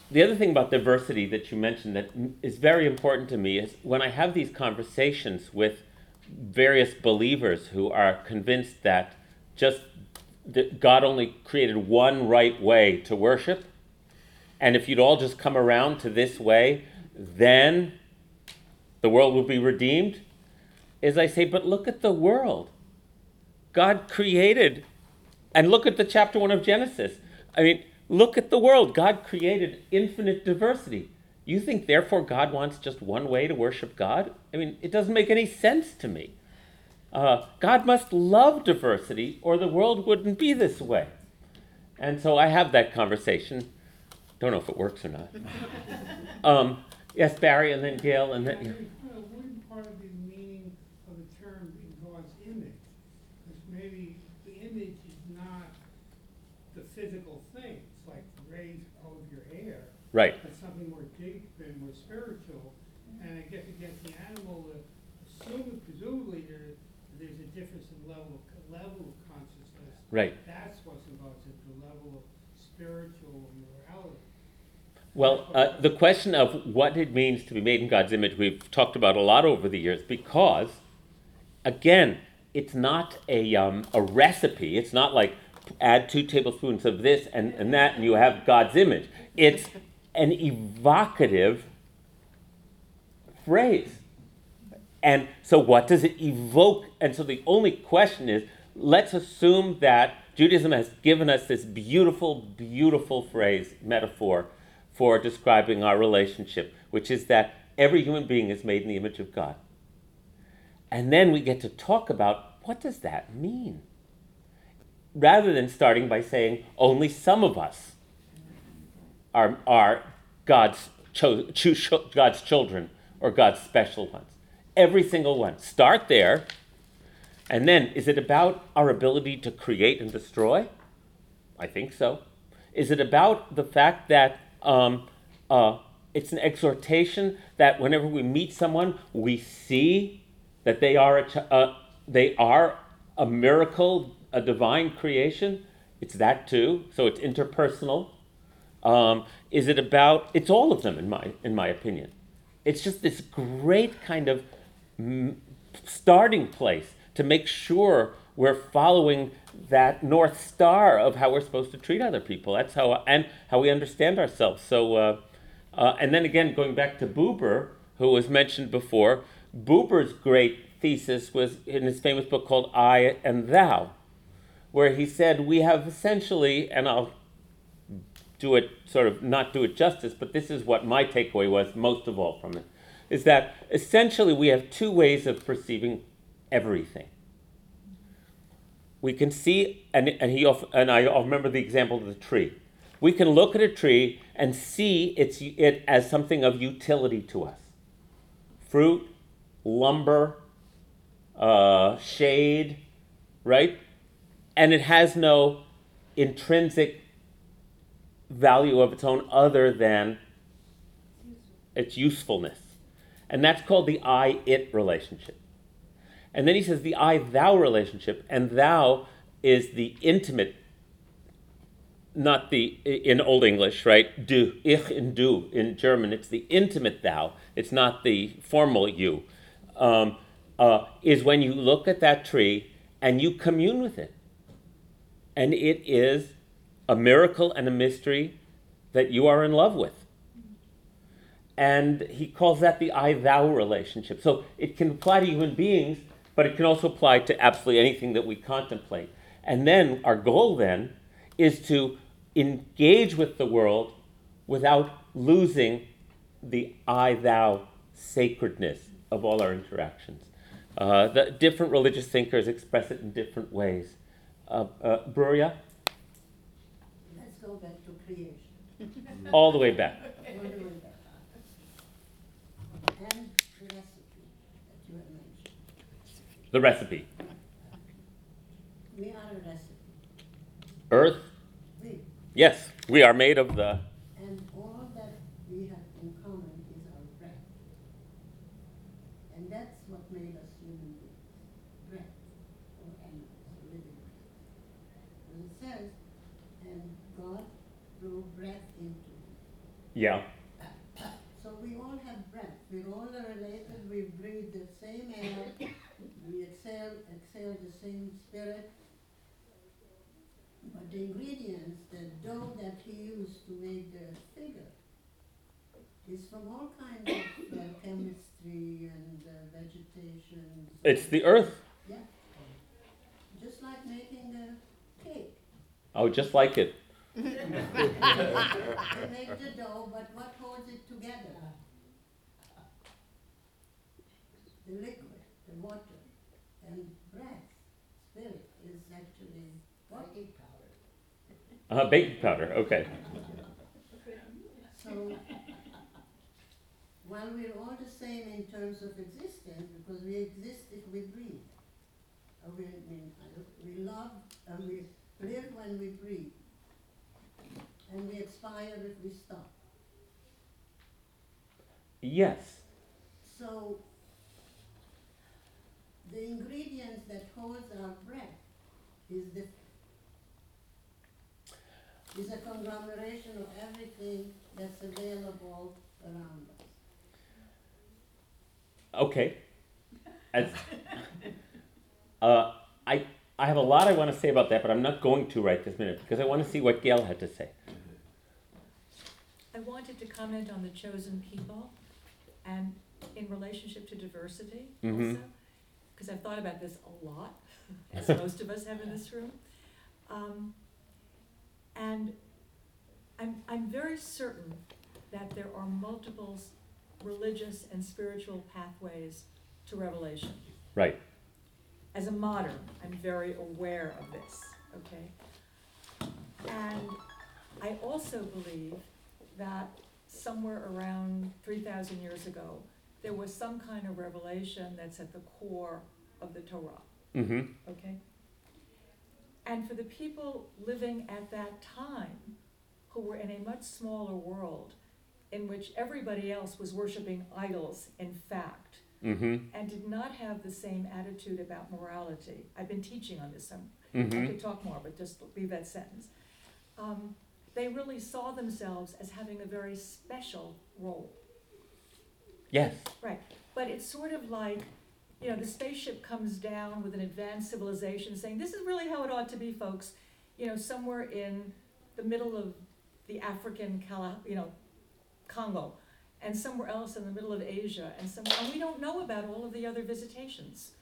the other thing about diversity that you mentioned that is very important to me is when I have these conversations with various believers who are convinced that just that God only created one right way to worship, and if you'd all just come around to this way, then the world will be redeemed, is I say, but look at the world. God created, and look at the chapter one of Genesis. I mean, look at the world. God created infinite diversity. You think, therefore, God wants just one way to worship God? I mean, it doesn't make any sense to me. Uh, God must love diversity, or the world wouldn't be this way. And so I have that conversation. Don't know if it works or not. um, yes, Barry, and then Gail, and then. Uh, wouldn't part of the meaning of the term in God's image? Because maybe the image is not the physical thing. It's like rays of your hair. Right. It's something more deep and more spiritual. And I guess against the animal, uh, assume, presumably there, there's a difference in level of, level of consciousness. Right. That's what's involved, it's the level of spiritual morality. Well, uh, the question of what it means to be made in God's image, we've talked about a lot over the years because, again, it's not a, um, a recipe. It's not like add two tablespoons of this and, and that and you have God's image. It's an evocative phrase. And so, what does it evoke? And so, the only question is let's assume that Judaism has given us this beautiful, beautiful phrase, metaphor for describing our relationship, which is that every human being is made in the image of God. And then we get to talk about what does that mean? Rather than starting by saying only some of us are, are God's, cho- cho- God's children or God's special ones. Every single one. Start there. And then, is it about our ability to create and destroy? I think so. Is it about the fact that um, uh, it's an exhortation that whenever we meet someone, we see that they are a, uh, they are a miracle, a divine creation? It's that too. So it's interpersonal. Um, is it about? It's all of them, in my in my opinion. It's just this great kind of starting place to make sure we're following that north star of how we're supposed to treat other people. That's how and how we understand ourselves. So, uh, uh, and then again, going back to Buber, who was mentioned before, Buber's great thesis was in his famous book called "I and Thou," where he said we have essentially, and I'll do it sort of not do it justice, but this is what my takeaway was most of all from it is that essentially we have two ways of perceiving everything. We can see, and, and, he, and I remember the example of the tree. we can look at a tree and see its, it as something of utility to us fruit, lumber, uh, shade, right? And it has no intrinsic value of its own other than its usefulness. And that's called the I it relationship. And then he says the I thou relationship, and thou is the intimate, not the, in Old English, right? Du, ich and du. In German, it's the intimate thou, it's not the formal you. Um, uh, is when you look at that tree and you commune with it. And it is a miracle and a mystery that you are in love with. And he calls that the I thou relationship. So it can apply to human beings, but it can also apply to absolutely anything that we contemplate. And then our goal then is to engage with the world without losing the I thou sacredness of all our interactions. Uh, the different religious thinkers express it in different ways. Uh, uh, Bruria? Let's go back to creation. All the way back. All the way back. And the recipe that you have mentioned. The recipe. We are a recipe. Earth? We. Yes, we are made of the. And all that we have in common is our breath. And that's what made us human beings. Breath, or animals, or living beings. And it says, and God blew breath into him. Yeah. So we all have breath. We're all related. We breathe the same air. We exhale, exhale the same spirit. But the ingredients, the dough that he used to make the figure, is from all kinds of uh, chemistry and uh, vegetation. It's the earth. Yeah. Just like making a cake. Oh, just like it. They make the dough, but what holds it together? The liquid, the water, and breath, spirit is actually? Baking powder. Uh, baking powder, okay. So, while we're all the same in terms of existence, because we exist if we breathe. Uh, we, mean, we love, and we live when we breathe. And we expire if we stop. Yes. So, the ingredients that holds our breath is the, is a conglomeration of everything that's available around us. Okay. As, uh, I, I have a lot I want to say about that, but I'm not going to right this minute because I want to see what Gail had to say. I wanted to comment on the chosen people and in relationship to diversity Mhm. also, because I've thought about this a lot, as most of us have in this room. Um, and I'm, I'm very certain that there are multiple s- religious and spiritual pathways to revelation. Right. As a modern, I'm very aware of this, okay? And I also believe that somewhere around three thousand years ago, there was some kind of revelation that's at the core of the Torah, Mm-hmm. okay? And for the people living at that time, who were in a much smaller world, in which everybody else was worshiping idols, in fact, Mm-hmm. and did not have the same attitude about morality. I've been teaching on this, I'm, I Mhm. could talk more, but just leave that sentence. Um, they really saw themselves as having a very special role. Yes. Right, but it's sort of like, you know, the spaceship comes down with an advanced civilization saying, this is really how it ought to be, folks. You know, somewhere in the middle of the African, Cala, you know, Congo, and somewhere else in the middle of Asia, and somewhere, and we don't know about all of the other visitations.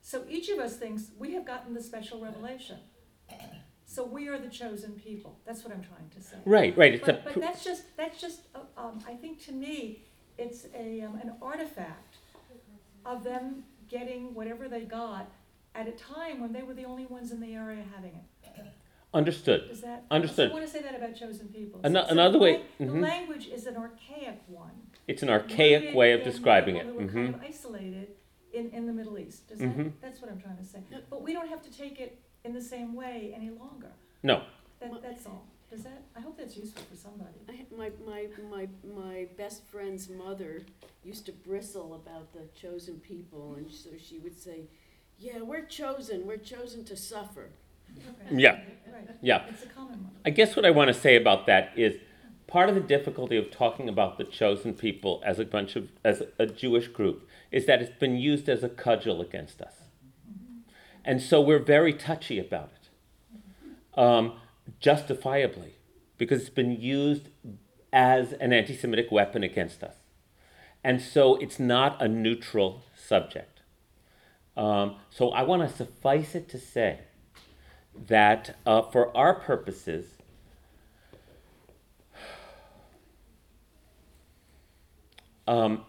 So each of us thinks we have gotten the special revelation. So we are the chosen people. That's what I'm trying to say. Right, right, it's a But, pr- but that's just, that's just, uh, um, I think to me, it's a, um, an artifact of them getting whatever they got at a time when they were the only ones in the area having it. Understood. Is that? Understood. So I wanna say that about chosen people. Ano- So- so another the way- lang- The mhm. language is an archaic one. It's an archaic rooted way of describing it. people who were hmm kind of isolated in, in the Middle East. Does Mhm. that, that's what I'm trying to say. But we don't have to take it in the same way any longer. No. That, that's all. Does that, I hope that's useful for somebody. I, ha- my, my, my, my best friend's mother used to bristle about the chosen people, and so she would say, yeah, we're chosen, we're chosen to suffer. Okay. Yeah. Right. Yeah. It's a common one. I guess what I want to say about that is part of the difficulty of talking about the chosen people as a bunch of as a Jewish group is that it's been used as a cudgel against us, and so we're very touchy about it, um, justifiably, because it's been used as an anti-Semitic weapon against us, and so it's not a neutral subject. Um, so I want to suffice it to say that uh, for our purposes, um,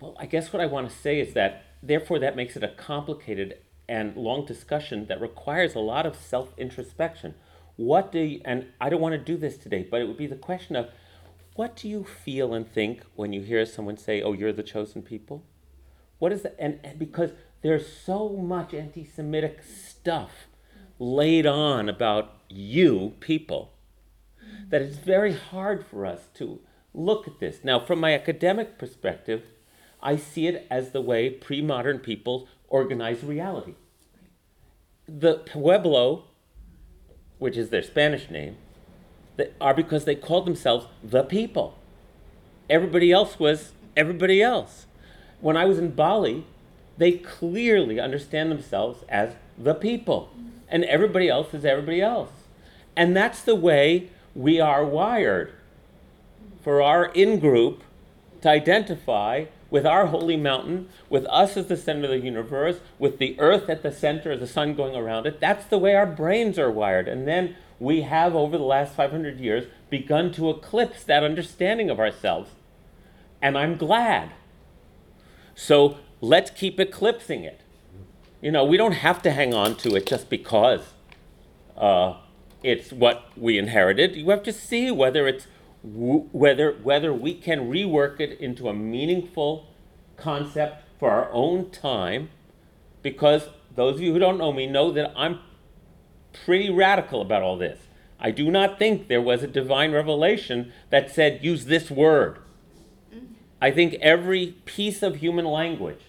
well, I guess what I want to say is that, therefore, that makes it a complicated and long discussion that requires a lot of self introspection. What do you, and I don't want to do this today, but it would be the question of what do you feel and think when you hear someone say, Oh, you're the chosen people? What is that? And, and because there's so much anti Semitic stuff laid on about you people that it's very hard for us to look at this. Now, from my academic perspective, I see it as the way pre modern people organize reality. The Pueblo, which is their Spanish name, are because they called themselves the people. Everybody else was everybody else. When I was in Bali, they clearly understand themselves as the people, and everybody else is everybody else. And that's the way we are wired for our in group to identify with our holy mountain, with us as the center of the universe, with the earth at the center the sun going around it. That's the way our brains are wired. And then we have, over the last 500 years, begun to eclipse that understanding of ourselves. And I'm glad. So let's keep eclipsing it. You know, we don't have to hang on to it just because uh, it's what we inherited. You have to see whether it's whether whether we can rework it into a meaningful concept for our own time. Because those of you who don't know me know that I'm pretty radical about all this. I do not think there was a divine revelation that said use this word. I think every piece of human language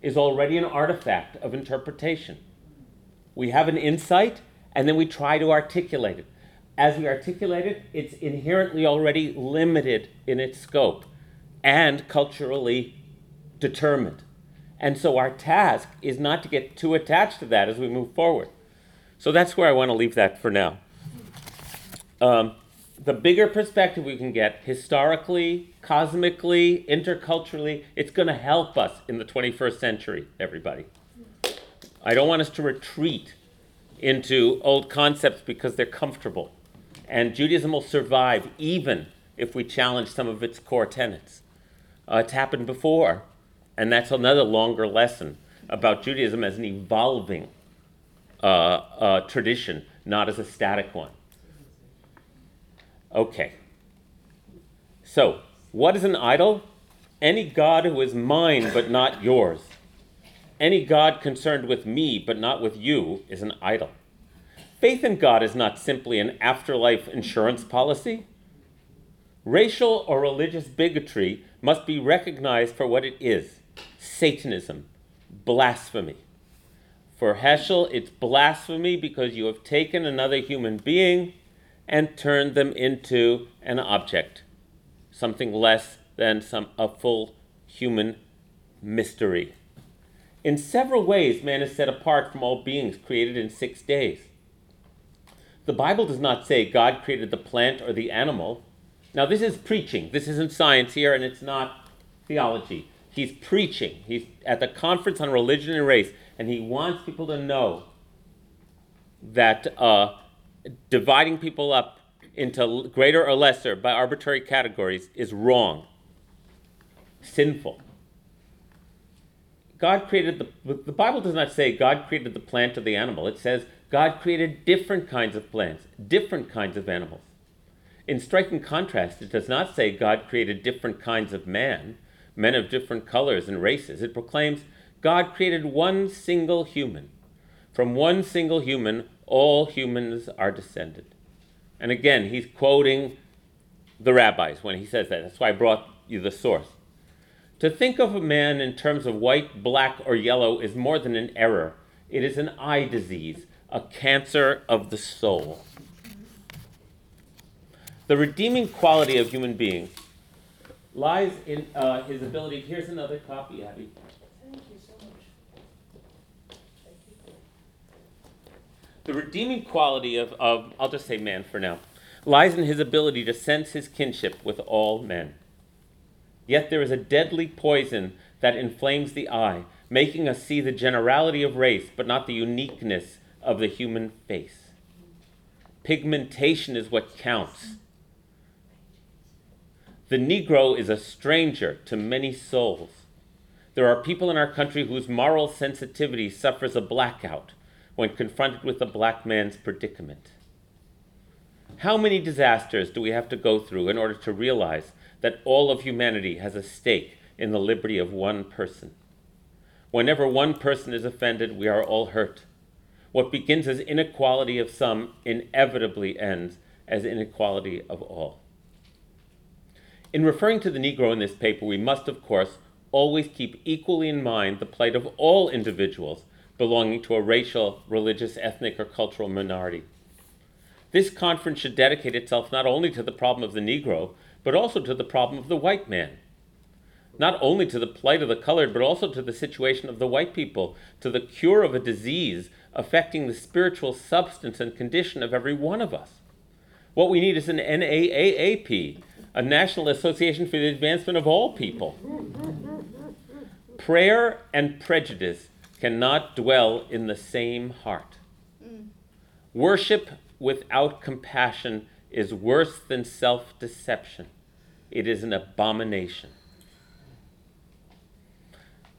is already an artifact of interpretation. We have an insight and then we try to articulate it. As we articulate it, it's inherently already limited in its scope and culturally determined. And so our task is not to get too attached to that as we move forward. So that's where I want to leave that for now. Um, the bigger perspective we can get historically, cosmically, interculturally, it's going to help us in the 21st century, everybody. I don't want us to retreat into old concepts because they're comfortable. And Judaism will survive even if we challenge some of its core tenets. Uh, it's happened before, and that's another longer lesson about Judaism as an evolving uh, uh, tradition, not as a static one. Okay. So, what is an idol? Any God who is mine but not yours. Any God concerned with me but not with you is an idol. Faith in God is not simply an afterlife insurance policy. Racial or religious bigotry must be recognized for what it is Satanism, blasphemy. For Heschel, it's blasphemy because you have taken another human being and turned them into an object, something less than some, a full human mystery. In several ways, man is set apart from all beings created in six days. The Bible does not say God created the plant or the animal. Now, this is preaching. This isn't science here, and it's not theology. He's preaching. He's at the conference on religion and race, and he wants people to know that uh, dividing people up into greater or lesser by arbitrary categories is wrong, sinful. God created the, the Bible does not say God created the plant or the animal. It says God created different kinds of plants, different kinds of animals. In striking contrast, it does not say God created different kinds of man, men of different colors and races. It proclaims God created one single human. From one single human, all humans are descended. And again, he's quoting the rabbis when he says that. That's why I brought you the source. To think of a man in terms of white, black, or yellow is more than an error. It is an eye disease, a cancer of the soul. The redeeming quality of human beings lies in uh, his ability. Here's another copy, Abby. Thank you so much. The redeeming quality of, of, I'll just say man for now, lies in his ability to sense his kinship with all men. Yet there is a deadly poison that inflames the eye, making us see the generality of race, but not the uniqueness of the human face. Pigmentation is what counts. The Negro is a stranger to many souls. There are people in our country whose moral sensitivity suffers a blackout when confronted with a black man's predicament. How many disasters do we have to go through in order to realize that all of humanity has a stake in the liberty of one person? Whenever one person is offended, we are all hurt. What begins as inequality of some inevitably ends as inequality of all. In referring to the Negro in this paper, we must, of course, always keep equally in mind the plight of all individuals belonging to a racial, religious, ethnic, or cultural minority. This conference should dedicate itself not only to the problem of the Negro, but also to the problem of the white man. Not only to the plight of the colored, but also to the situation of the white people, to the cure of a disease affecting the spiritual substance and condition of every one of us. What we need is an NAAAP, a National Association for the Advancement of All People. Prayer and prejudice cannot dwell in the same heart. Worship without compassion is worse than self deception, it is an abomination.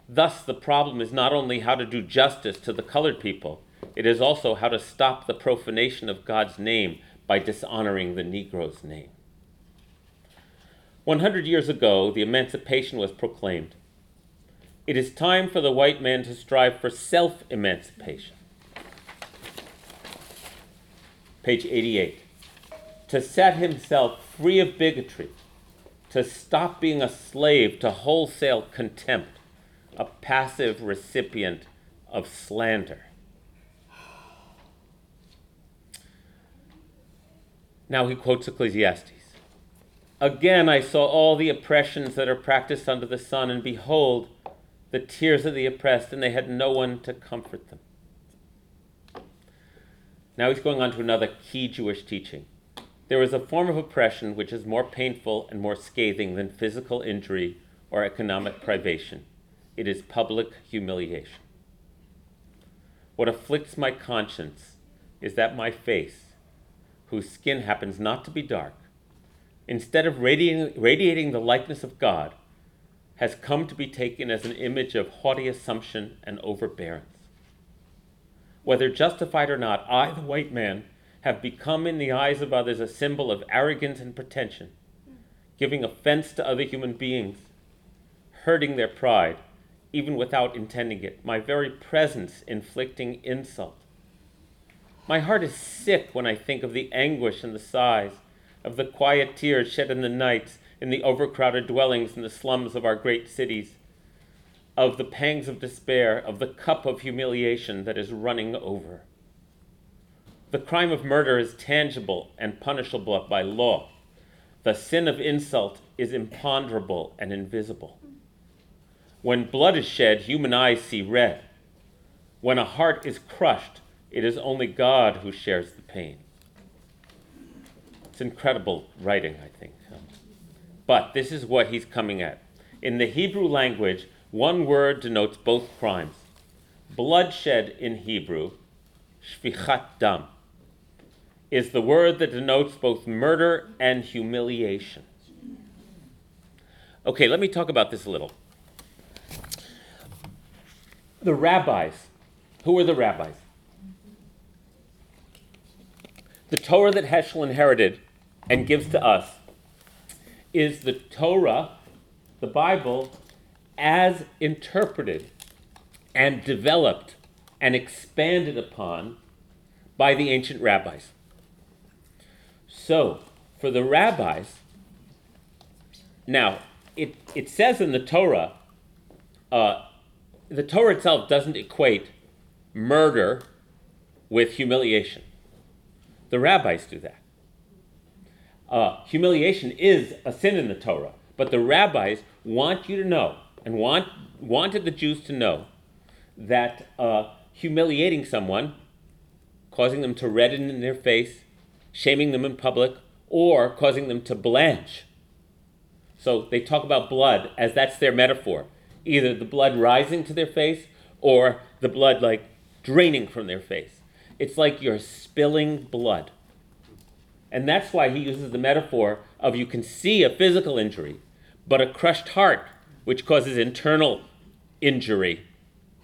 Thus, the problem is not only how to do justice to the colored people, it is also how to stop the profanation of God's name by dishonoring the Negro's name. 100 years ago, the emancipation was proclaimed. It is time for the white man to strive for self emancipation. Page 88. To set himself free of bigotry, to stop being a slave to wholesale contempt, a passive recipient of slander. Now he quotes Ecclesiastes. Again I saw all the oppressions that are practiced under the sun, and behold, the tears of the oppressed, and they had no one to comfort them. Now he's going on to another key Jewish teaching. There is a form of oppression which is more painful and more scathing than physical injury or economic privation. It is public humiliation. What afflicts my conscience is that my face, whose skin happens not to be dark, instead of radiating, radiating the likeness of God, has come to be taken as an image of haughty assumption and overbearance. Whether justified or not, I, the white man, have become in the eyes of others a symbol of arrogance and pretension, giving offense to other human beings, hurting their pride, even without intending it, my very presence inflicting insult. My heart is sick when I think of the anguish and the sighs, of the quiet tears shed in the nights in the overcrowded dwellings in the slums of our great cities, of the pangs of despair, of the cup of humiliation that is running over. The crime of murder is tangible and punishable by law. The sin of insult is imponderable and invisible. When blood is shed, human eyes see red. When a heart is crushed, it is only God who shares the pain. It's incredible writing, I think. But this is what he's coming at. In the Hebrew language, one word denotes both crimes. Bloodshed in Hebrew, shfichat dam, is the word that denotes both murder and humiliation. Okay, let me talk about this a little. The rabbis, who were the rabbis? The Torah that Heschel inherited and gives to us is the Torah, the Bible, as interpreted and developed and expanded upon by the ancient rabbis. So, for the rabbis, now, it, it says in the Torah, uh, the Torah itself doesn't equate murder with humiliation. The rabbis do that. Uh, humiliation is a sin in the Torah, but the rabbis want you to know and want, wanted the Jews to know that uh, humiliating someone, causing them to redden in their face, shaming them in public, or causing them to blanch. So they talk about blood as that's their metaphor either the blood rising to their face or the blood like draining from their face. It's like you're spilling blood. And that's why he uses the metaphor of you can see a physical injury, but a crushed heart, which causes internal injury,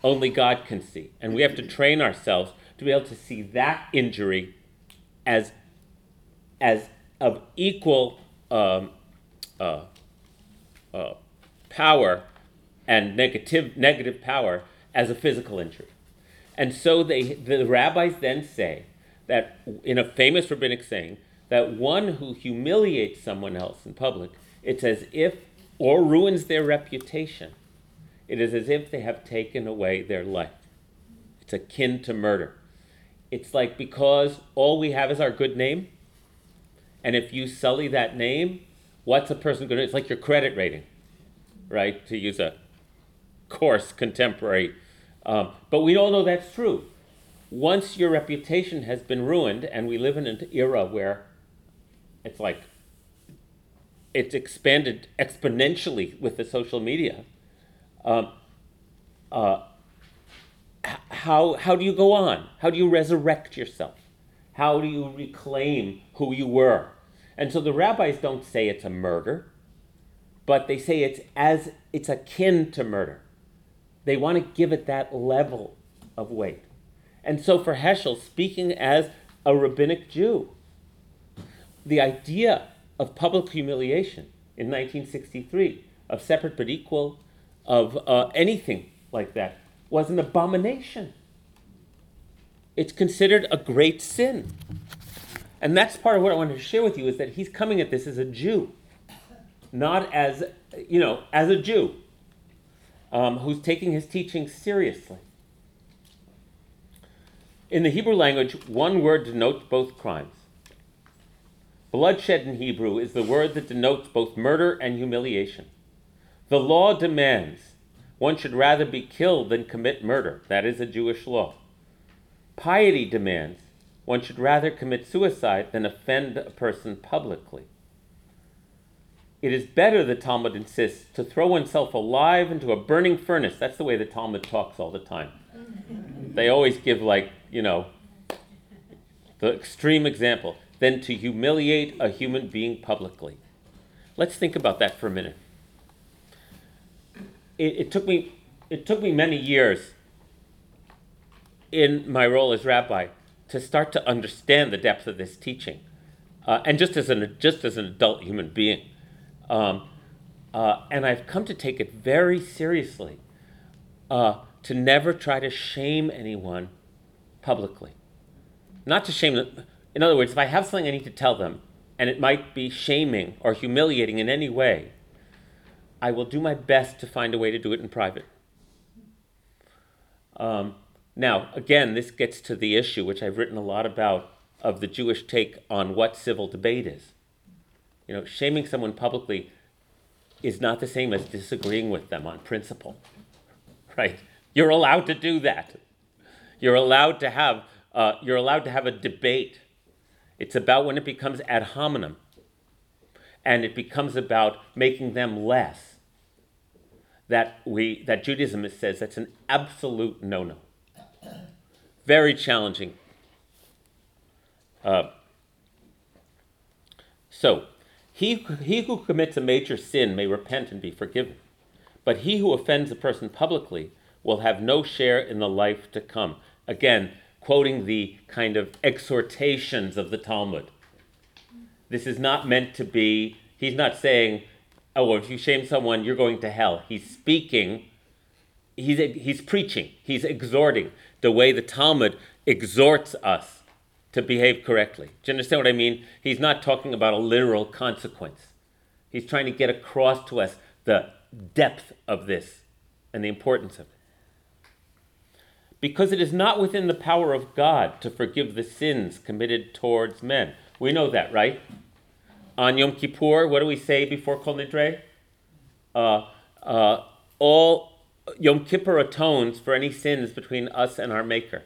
only God can see. And we have to train ourselves to be able to see that injury as, as of equal um, uh, uh, power and negative, negative power as a physical injury. And so they, the rabbis then say that, in a famous rabbinic saying, that one who humiliates someone else in public, it's as if, or ruins their reputation, it is as if they have taken away their life. It's akin to murder. It's like because all we have is our good name, and if you sully that name, what's a person going to? It's like your credit rating, right? To use a coarse contemporary. Um, but we all know that's true. Once your reputation has been ruined, and we live in an era where it's like it's expanded exponentially with the social media. Um, uh, how, how do you go on? How do you resurrect yourself? How do you reclaim who you were? And so the rabbis don't say it's a murder, but they say it's as it's akin to murder. They want to give it that level of weight. And so for Heschel, speaking as a rabbinic Jew, the idea of public humiliation in 1963, of separate but equal, of uh, anything like that, was an abomination. It's considered a great sin. And that's part of what I wanted to share with you is that he's coming at this as a Jew, not as, you know, as a Jew um, who's taking his teaching seriously. In the Hebrew language, one word denotes both crimes. Bloodshed in Hebrew is the word that denotes both murder and humiliation. The law demands one should rather be killed than commit murder. That is a Jewish law. Piety demands one should rather commit suicide than offend a person publicly. It is better, the Talmud insists, to throw oneself alive into a burning furnace. That's the way the Talmud talks all the time. They always give, like, you know, the extreme example, than to humiliate a human being publicly. Let's think about that for a minute. It, it took me it took me many years in my role as rabbi to start to understand the depth of this teaching, uh, and just as an just as an adult human being. Um, uh, and I've come to take it very seriously uh, to never try to shame anyone publicly. Not to shame them. In other words, if I have something I need to tell them, and it might be shaming or humiliating in any way, I will do my best to find a way to do it in private. Um, now, again, this gets to the issue, which I've written a lot about, of the Jewish take on what civil debate is. You know, shaming someone publicly is not the same as disagreeing with them on principle, right? You're allowed to do that. You're allowed to have uh, you're allowed to have a debate. It's about when it becomes ad hominem, and it becomes about making them less. That we that Judaism says that's an absolute no-no. Very challenging. Uh, so he, he who commits a major sin may repent and be forgiven, but he who offends a person publicly will have no share in the life to come. Again, quoting the kind of exhortations of the Talmud. This is not meant to be, he's not saying, oh, if you shame someone, you're going to hell. He's speaking, he's, he's preaching, he's exhorting the way the Talmud exhorts us to behave correctly. Do you understand what I mean? He's not talking about a literal consequence. He's trying to get across to us the depth of this and the importance of it. Because it is not within the power of God to forgive the sins committed towards men. We know that, right? On Yom Kippur, what do we say before Kol Nidre? Uh, uh, all Yom Kippur atones for any sins between us and our Maker.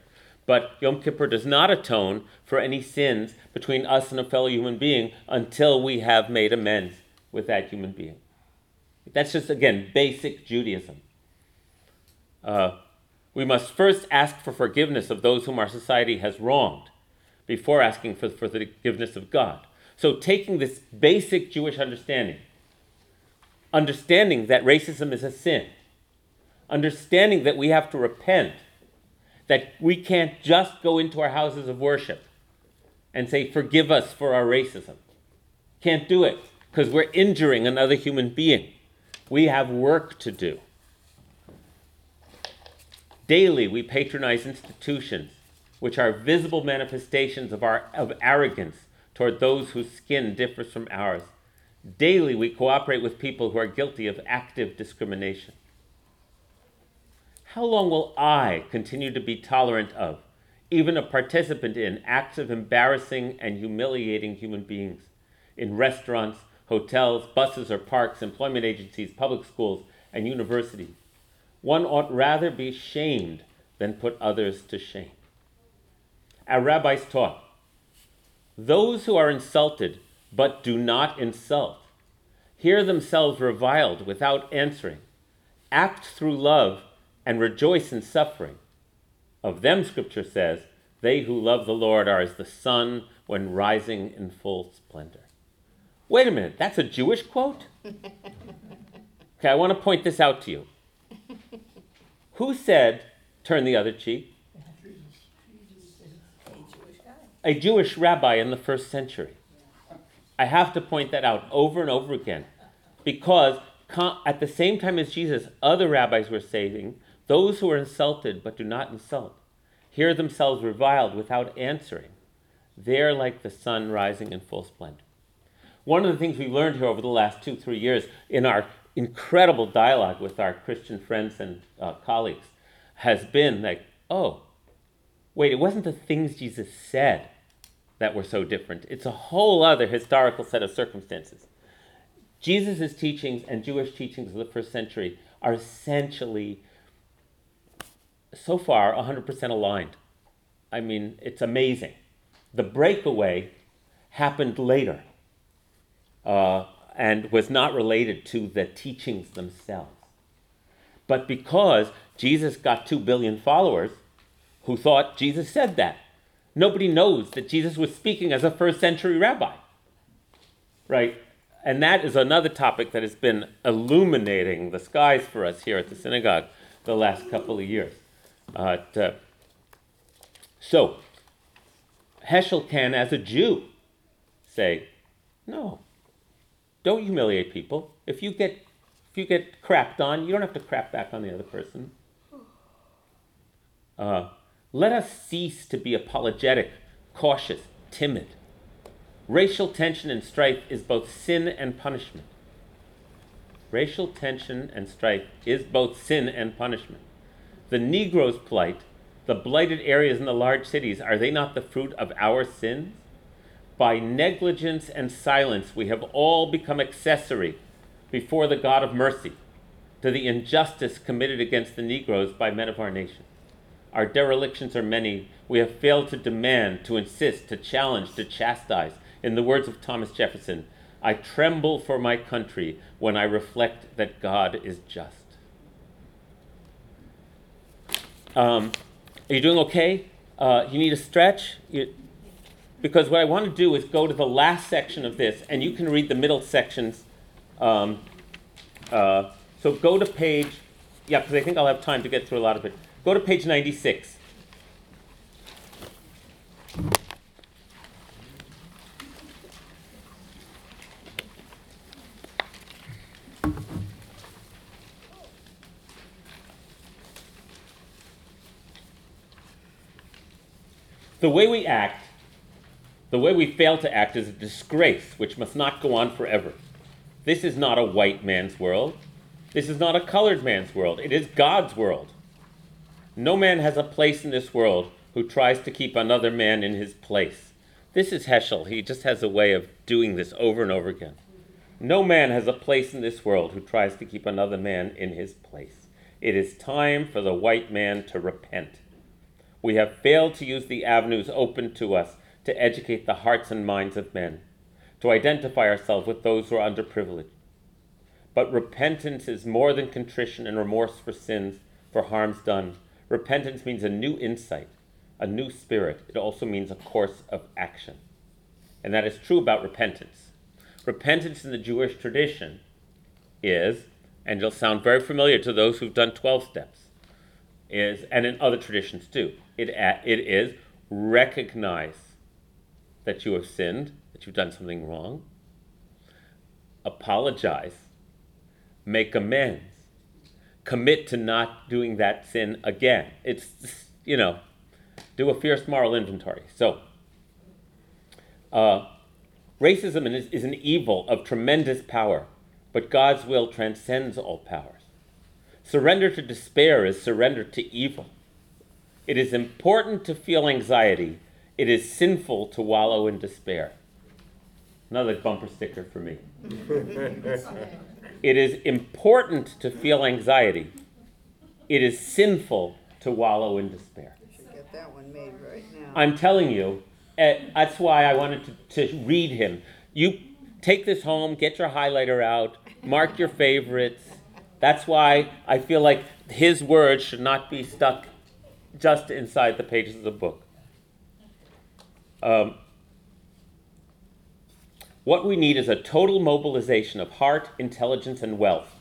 But Yom Kippur does not atone for any sins between us and a fellow human being until we have made amends with that human being. That's just, again, basic Judaism. Uh, we must first ask for forgiveness of those whom our society has wronged before asking for, for the forgiveness of God. So, taking this basic Jewish understanding, understanding that racism is a sin, understanding that we have to repent, that we can't just go into our houses of worship and say, Forgive us for our racism. Can't do it because we're injuring another human being. We have work to do. Daily, we patronize institutions which are visible manifestations of, our, of arrogance toward those whose skin differs from ours. Daily, we cooperate with people who are guilty of active discrimination. How long will I continue to be tolerant of, even a participant in, acts of embarrassing and humiliating human beings in restaurants, hotels, buses or parks, employment agencies, public schools, and universities? One ought rather be shamed than put others to shame. Our rabbis taught those who are insulted but do not insult, hear themselves reviled without answering, act through love, and rejoice in suffering. Of them, Scripture says, they who love the Lord are as the sun when rising in full splendor. Wait a minute, that's a Jewish quote? Okay, I want to point this out to you. Who said, turn the other cheek? A Jewish rabbi in the first century. I have to point that out over and over again because at the same time as Jesus, other rabbis were saying, those who are insulted but do not insult hear themselves reviled without answering. They're like the sun rising in full splendor. One of the things we've learned here over the last two, three years in our incredible dialogue with our Christian friends and uh, colleagues has been like, oh, wait, it wasn't the things Jesus said that were so different. It's a whole other historical set of circumstances. Jesus' teachings and Jewish teachings of the first century are essentially, so far, 100% aligned. I mean, it's amazing. The breakaway happened later uh, and was not related to the teachings themselves. But because Jesus got 2 billion followers who thought Jesus said that, nobody knows that Jesus was speaking as a first century rabbi. Right? And that is another topic that has been illuminating the skies for us here at the synagogue the last couple of years. Uh, so, Heschel can, as a Jew, say, no, don't humiliate people. If you get if you get crapped on, you don't have to crap back on the other person. Uh, let us cease to be apologetic, cautious, timid. Racial tension and strife is both sin and punishment. Racial tension and strife is both sin and punishment. The Negro's plight, the blighted areas in the large cities, are they not the fruit of our sins? By negligence and silence, we have all become accessory before the God of mercy to the injustice committed against the Negroes by men of our nation. Our derelictions are many. We have failed to demand, to insist, to challenge, to chastise. In the words of Thomas Jefferson, I tremble for my country when I reflect that God is just. Um, are you doing okay? Uh, you need a stretch? You, because what I want to do is go to the last section of this, and you can read the middle sections. Um, uh, so go to page, yeah, because I think I'll have time to get through a lot of it. Go to page 96. The way we act, the way we fail to act, is a disgrace which must not go on forever. This is not a white man's world. This is not a colored man's world. It is God's world. No man has a place in this world who tries to keep another man in his place. This is Heschel. He just has a way of doing this over and over again. No man has a place in this world who tries to keep another man in his place. It is time for the white man to repent. We have failed to use the avenues open to us to educate the hearts and minds of men, to identify ourselves with those who are underprivileged. But repentance is more than contrition and remorse for sins, for harms done. Repentance means a new insight, a new spirit. It also means a course of action. And that is true about repentance. Repentance in the Jewish tradition is, and it'll sound very familiar to those who've done 12 steps, is, and in other traditions too, it, it is recognize that you have sinned, that you've done something wrong, apologize, make amends, commit to not doing that sin again. It's, you know, do a fierce moral inventory. So, uh, racism is, is an evil of tremendous power, but God's will transcends all powers. Surrender to despair is surrender to evil. It is important to feel anxiety. It is sinful to wallow in despair. Another bumper sticker for me. it is important to feel anxiety. It is sinful to wallow in despair. Should get that one made right now. I'm telling you, uh, that's why I wanted to, to read him. You take this home, get your highlighter out, mark your favorites. That's why I feel like his words should not be stuck just inside the pages of the book. Um, what we need is a total mobilization of heart, intelligence, and wealth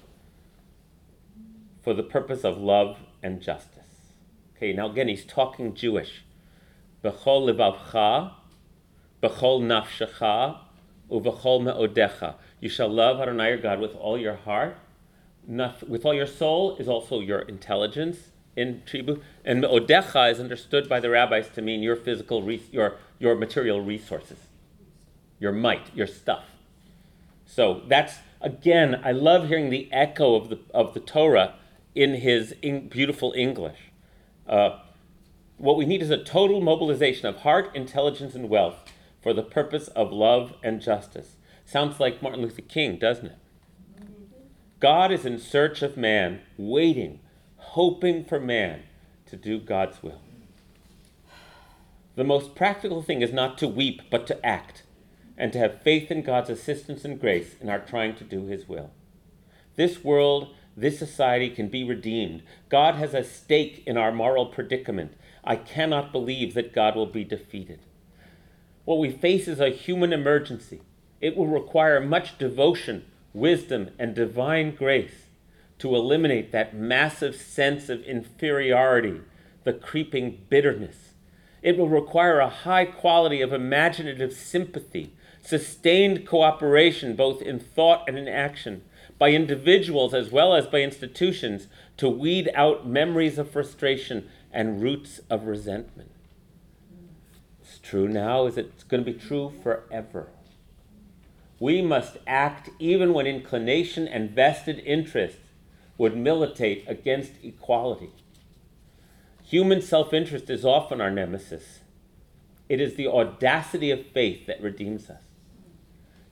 for the purpose of love and justice. Okay, now again, he's talking Jewish. B'chol levavcha, b'chol nafshecha, uv'chol me'odecha. You shall love Adonai your God with all your heart, with all your soul is also your intelligence in tribu, and me'odecha is understood by the rabbis to mean your physical, your, your material resources, your might, your stuff. So that's, again, I love hearing the echo of the, of the Torah in his in beautiful English. Uh, what we need is a total mobilization of heart, intelligence, and wealth for the purpose of love and justice. Sounds like Martin Luther King, doesn't it? God is in search of man, waiting, hoping for man to do God's will. The most practical thing is not to weep, but to act, and to have faith in God's assistance and grace in our trying to do His will. This world, this society can be redeemed. God has a stake in our moral predicament. I cannot believe that God will be defeated. What we face is a human emergency. It will require much devotion, wisdom, and divine grace to eliminate that massive sense of inferiority, the creeping bitterness. It will require a high quality of imaginative sympathy, sustained cooperation both in thought and in action, by individuals as well as by institutions, to weed out memories of frustration and roots of resentment. It's true now, is it's going to be true forever. We must act even when inclination and vested interest would militate against equality. Human self interest is often our nemesis. It is the audacity of faith that redeems us.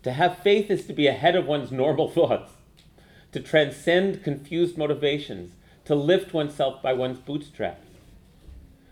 To have faith is to be ahead of one's normal thoughts, to transcend confused motivations, to lift oneself by one's bootstraps.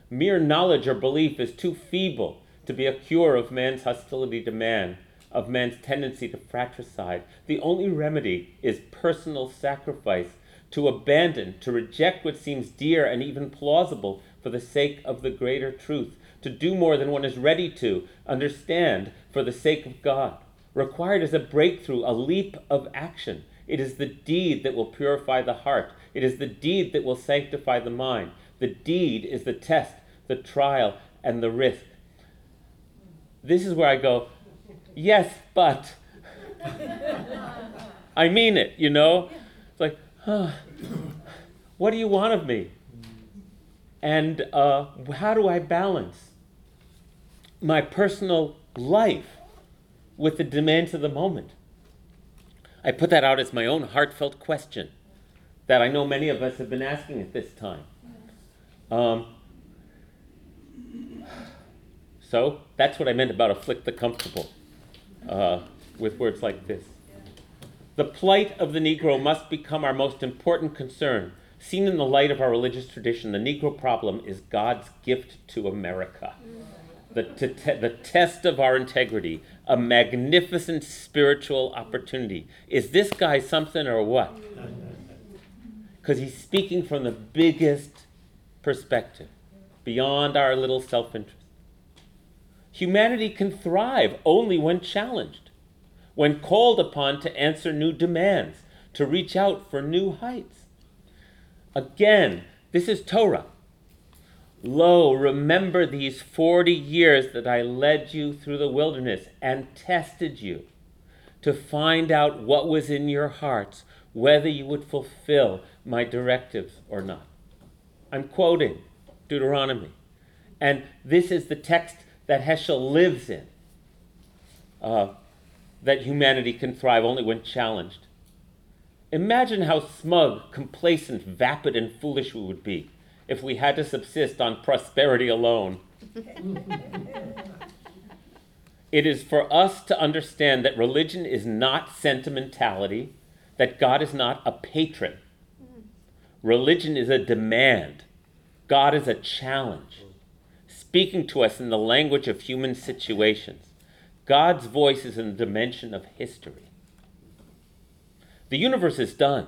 Mere knowledge or belief is too feeble to be a cure of man's hostility to man, of man's tendency to fratricide. The only remedy is personal sacrifice to abandon, to reject what seems dear and even plausible for the sake of the greater truth, to do more than one is ready to, understand for the sake of God. Required is a breakthrough, a leap of action. It is the deed that will purify the heart. It is the deed that will sanctify the mind. The deed is the test, the trial, and the risk. This is where I go, yes, but. I mean it, you know? It's like, huh, what do you want of me? And uh, how do I balance my personal life with the demands of the moment? I put that out as my own heartfelt question that I know many of us have been asking at this time. Um, so that's what I meant about afflict the comfortable uh, with words like this. The plight of the Negro must become our most important concern. Seen in the light of our religious tradition, the Negro problem is God's gift to America. The, te- the test of our integrity, a magnificent spiritual opportunity. Is this guy something or what? Because he's speaking from the biggest perspective, beyond our little self interest. Humanity can thrive only when challenged, when called upon to answer new demands, to reach out for new heights. Again, this is Torah. Lo, remember these 40 years that I led you through the wilderness and tested you to find out what was in your hearts, whether you would fulfill my directives or not. I'm quoting Deuteronomy. And this is the text that Heschel lives in. Uh, that humanity can thrive only when challenged. Imagine how smug, complacent, vapid, and foolish we would be if we had to subsist on prosperity alone. it is for us to understand that religion is not sentimentality, that God is not a patron. Religion is a demand, God is a challenge, speaking to us in the language of human situations. God's voice is in the dimension of history. The universe is done.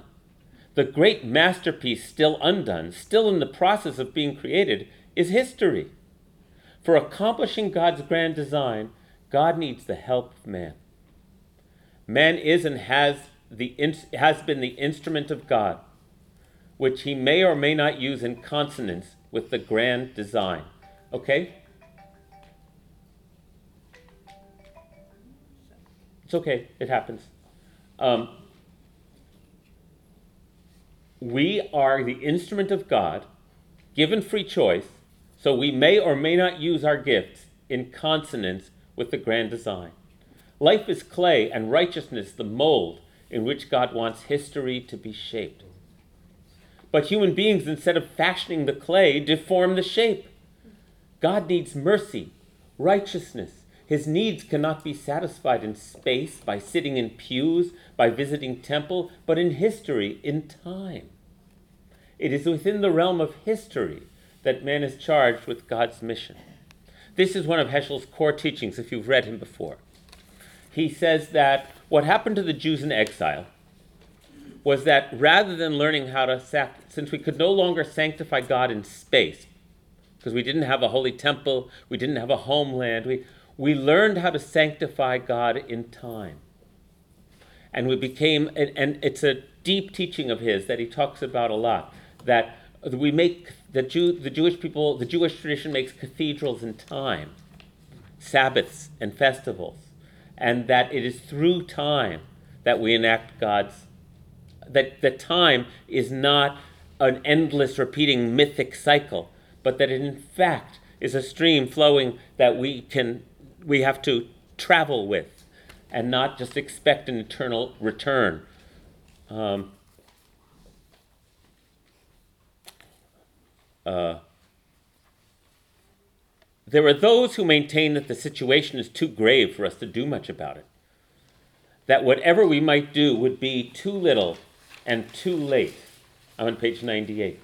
The great masterpiece still undone, still in the process of being created, is history. For accomplishing God's grand design, God needs the help of man. Man is and has, the, has been the instrument of God, which he may or may not use in consonance with the grand design. Okay? It's okay, it happens. Um, we are the instrument of God, given free choice, so we may or may not use our gifts in consonance with the grand design. Life is clay and righteousness the mold in which God wants history to be shaped. But human beings, instead of fashioning the clay, deform the shape. God needs mercy, righteousness. His needs cannot be satisfied in space, by sitting in pews, by visiting temple, but in history, in time. It is within the realm of history that man is charged with God's mission. This is one of Heschel's core teachings, if you've read him before. He says that what happened to the Jews in exile was that rather than learning how to, since we could no longer sanctify God in space, because we didn't have a holy temple, we didn't have a homeland, we, we learned how to sanctify God in time. And we became, and, and it's a deep teaching of his that he talks about a lot, that we make, the, Jew, the Jewish people, the Jewish tradition makes cathedrals in time, Sabbaths and festivals, and that it is through time that we enact God's that the time is not an endless repeating mythic cycle, but that it in fact is a stream flowing that we can we have to travel with and not just expect an eternal return. Um, uh, there are those who maintain that the situation is too grave for us to do much about it. That whatever we might do would be too little and too late. I'm on page 98.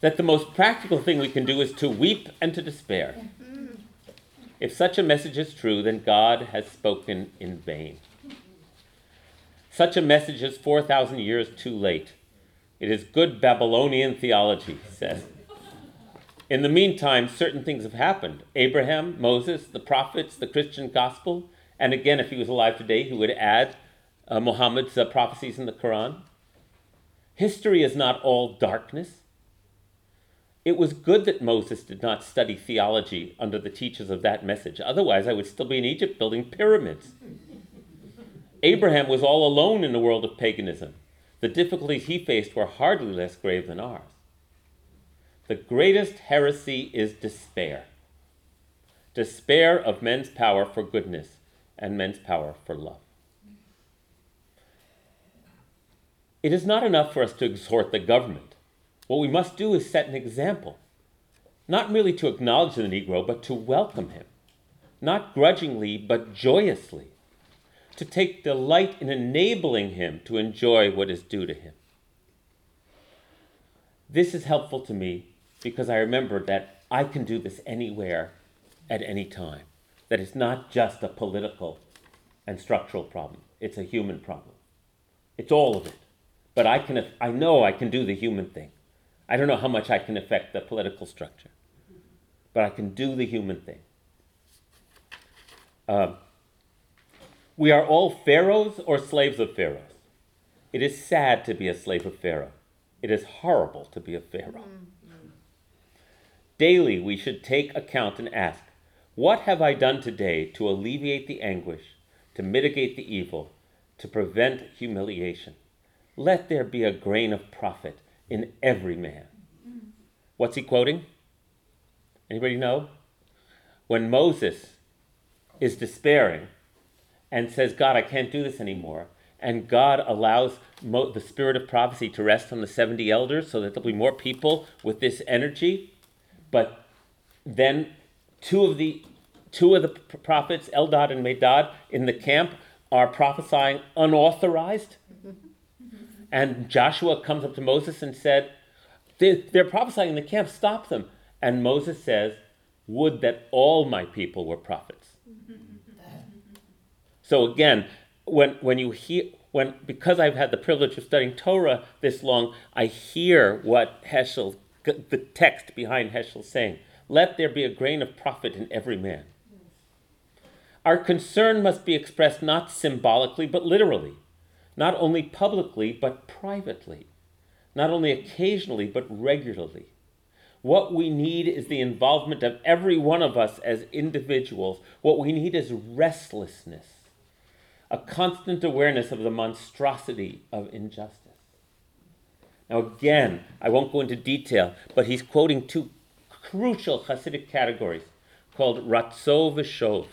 That the most practical thing we can do is to weep and to despair. If such a message is true, then God has spoken in vain. Such a message is 4,000 years too late. It is good Babylonian theology, he says. In the meantime, certain things have happened. Abraham, Moses, the prophets, the Christian gospel, and again, if he was alive today, he would add uh, Muhammad's uh, prophecies in the Quran. History is not all darkness. It was good that Moses did not study theology under the teachers of that message. Otherwise, I would still be in Egypt building pyramids. Abraham was all alone in the world of paganism. The difficulties he faced were hardly less grave than ours. The greatest heresy is despair. despair of men's power for goodness and men's power for love. It is not enough for us to exhort the government. What we must do is set an example, not merely to acknowledge the Negro, but to welcome him, not grudgingly, but joyously, to take delight in enabling him to enjoy what is due to him. This is helpful to me because I remember that I can do this anywhere at any time, that it's not just a political and structural problem, it's a human problem. It's all of it. But I, can, I know I can do the human thing. I don't know how much I can affect the political structure, but I can do the human thing. Uh, we are all pharaohs or slaves of pharaohs. It is sad to be a slave of Pharaoh. It is horrible to be a Pharaoh. Daily, we should take account and ask, What have I done today to alleviate the anguish, to mitigate the evil, to prevent humiliation? Let there be a grain of prophet in every man. What's he quoting? Anybody know? When Moses is despairing and says, God, I can't do this anymore, and God allows Mo- the spirit of prophecy to rest on the 70 elders so that there'll be more people with this energy. But then two of the two of the prophets, Eldad and Medad, in the camp are prophesying unauthorized. And Joshua comes up to Moses and said, They're prophesying in the camp, stop them. And Moses says, Would that all my people were prophets. So again, when, when you hear, when, because I've had the privilege of studying Torah this long, I hear what Heschel, the text behind Heschel saying. Let there be a grain of prophet in every man. Our concern must be expressed not symbolically, but literally, not only publicly, but privately, not only occasionally, but regularly. What we need is the involvement of every one of us as individuals. What we need is restlessness a constant awareness of the monstrosity of injustice. Now, again, I won't go into detail, but he's quoting two crucial Hasidic categories called ratzo v'shov,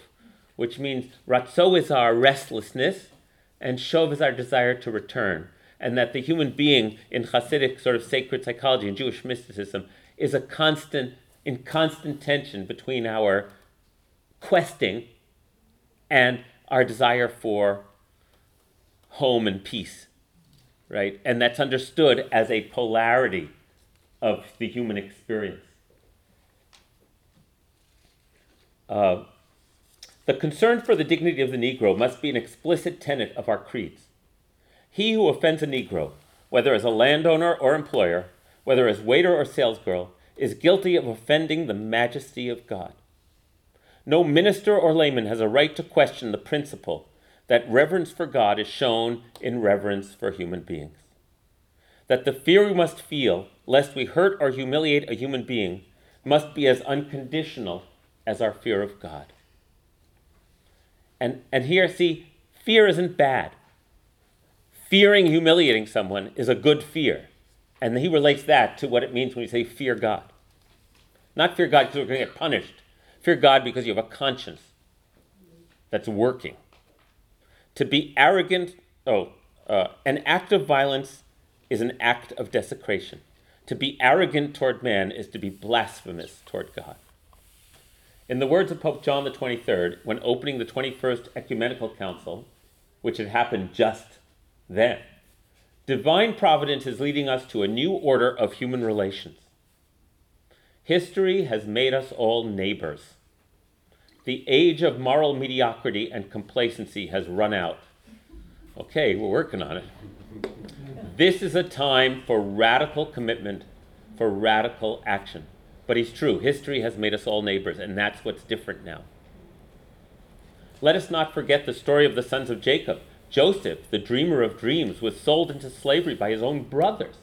which means ratzo is our restlessness, and shov is our desire to return, and that the human being in Hasidic sort of sacred psychology and Jewish mysticism is a constant, in constant tension between our questing and our desire for home and peace, right? And that's understood as a polarity of the human experience. Uh, the concern for the dignity of the Negro must be an explicit tenet of our creeds. He who offends a Negro, whether as a landowner or employer, whether as waiter or salesgirl, is guilty of offending the majesty of God. No minister or layman has a right to question the principle that reverence for God is shown in reverence for human beings. That the fear we must feel, lest we hurt or humiliate a human being, must be as unconditional as our fear of God. And, and here, see, fear isn't bad. Fearing humiliating someone is a good fear. And he relates that to what it means when we say fear God. Not fear God because we're going to get punished, Fear God because you have a conscience that's working. To be arrogant, oh, uh, an act of violence is an act of desecration. To be arrogant toward man is to be blasphemous toward God. In the words of Pope John the 23rd, when opening the 21st Ecumenical Council, which had happened just then, divine providence is leading us to a new order of human relations. History has made us all neighbors. The age of moral mediocrity and complacency has run out. Okay, we're working on it. This is a time for radical commitment, for radical action. But he's true, history has made us all neighbors, and that's what's different now. Let us not forget the story of the sons of Jacob. Joseph, the dreamer of dreams, was sold into slavery by his own brothers.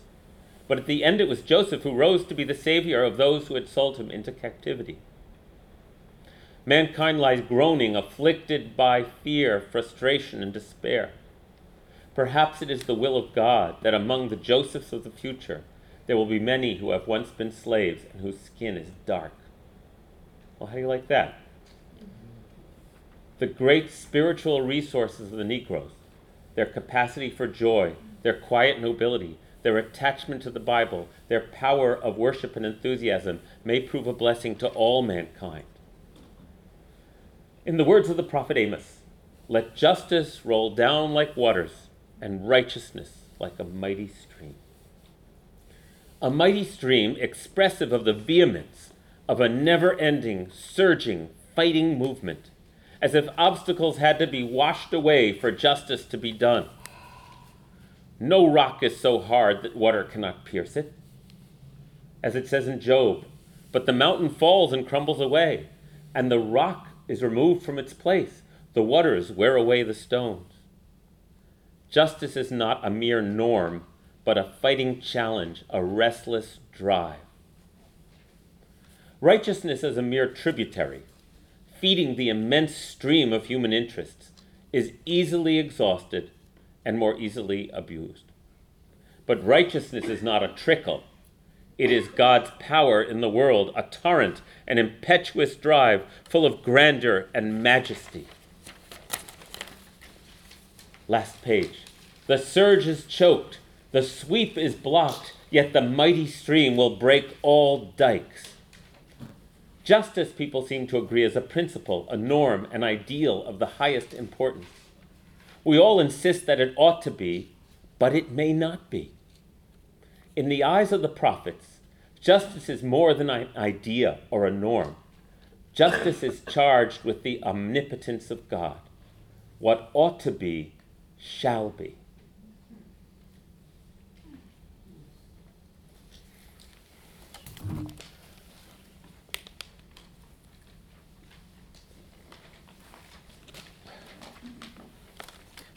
But at the end, it was Joseph who rose to be the savior of those who had sold him into captivity. Mankind lies groaning, afflicted by fear, frustration, and despair. Perhaps it is the will of God that among the Josephs of the future there will be many who have once been slaves and whose skin is dark. Well, how do you like that? the great spiritual resources of the Negroes, their capacity for joy, their quiet nobility, their attachment to the Bible, their power of worship and enthusiasm may prove a blessing to all mankind. In the words of the prophet Amos, let justice roll down like waters and righteousness like a mighty stream. A mighty stream expressive of the vehemence of a never ending, surging, fighting movement, as if obstacles had to be washed away for justice to be done. No rock is so hard that water cannot pierce it. As it says in Job, but the mountain falls and crumbles away, and the rock is removed from its place. The waters wear away the stones. Justice is not a mere norm, but a fighting challenge, a restless drive. Righteousness as a mere tributary, feeding the immense stream of human interests, is easily exhausted and more easily abused. But righteousness is not a trickle. It is God's power in the world, a torrent, an impetuous drive full of grandeur and majesty. Last page. The surge is choked, the sweep is blocked, yet the mighty stream will break all dikes. Justice, people seem to agree, is a principle, a norm, an ideal of the highest importance. We all insist that it ought to be, but it may not be. In the eyes of the prophets, justice is more than an idea or a norm. Justice is charged with the omnipotence of God. What ought to be shall be.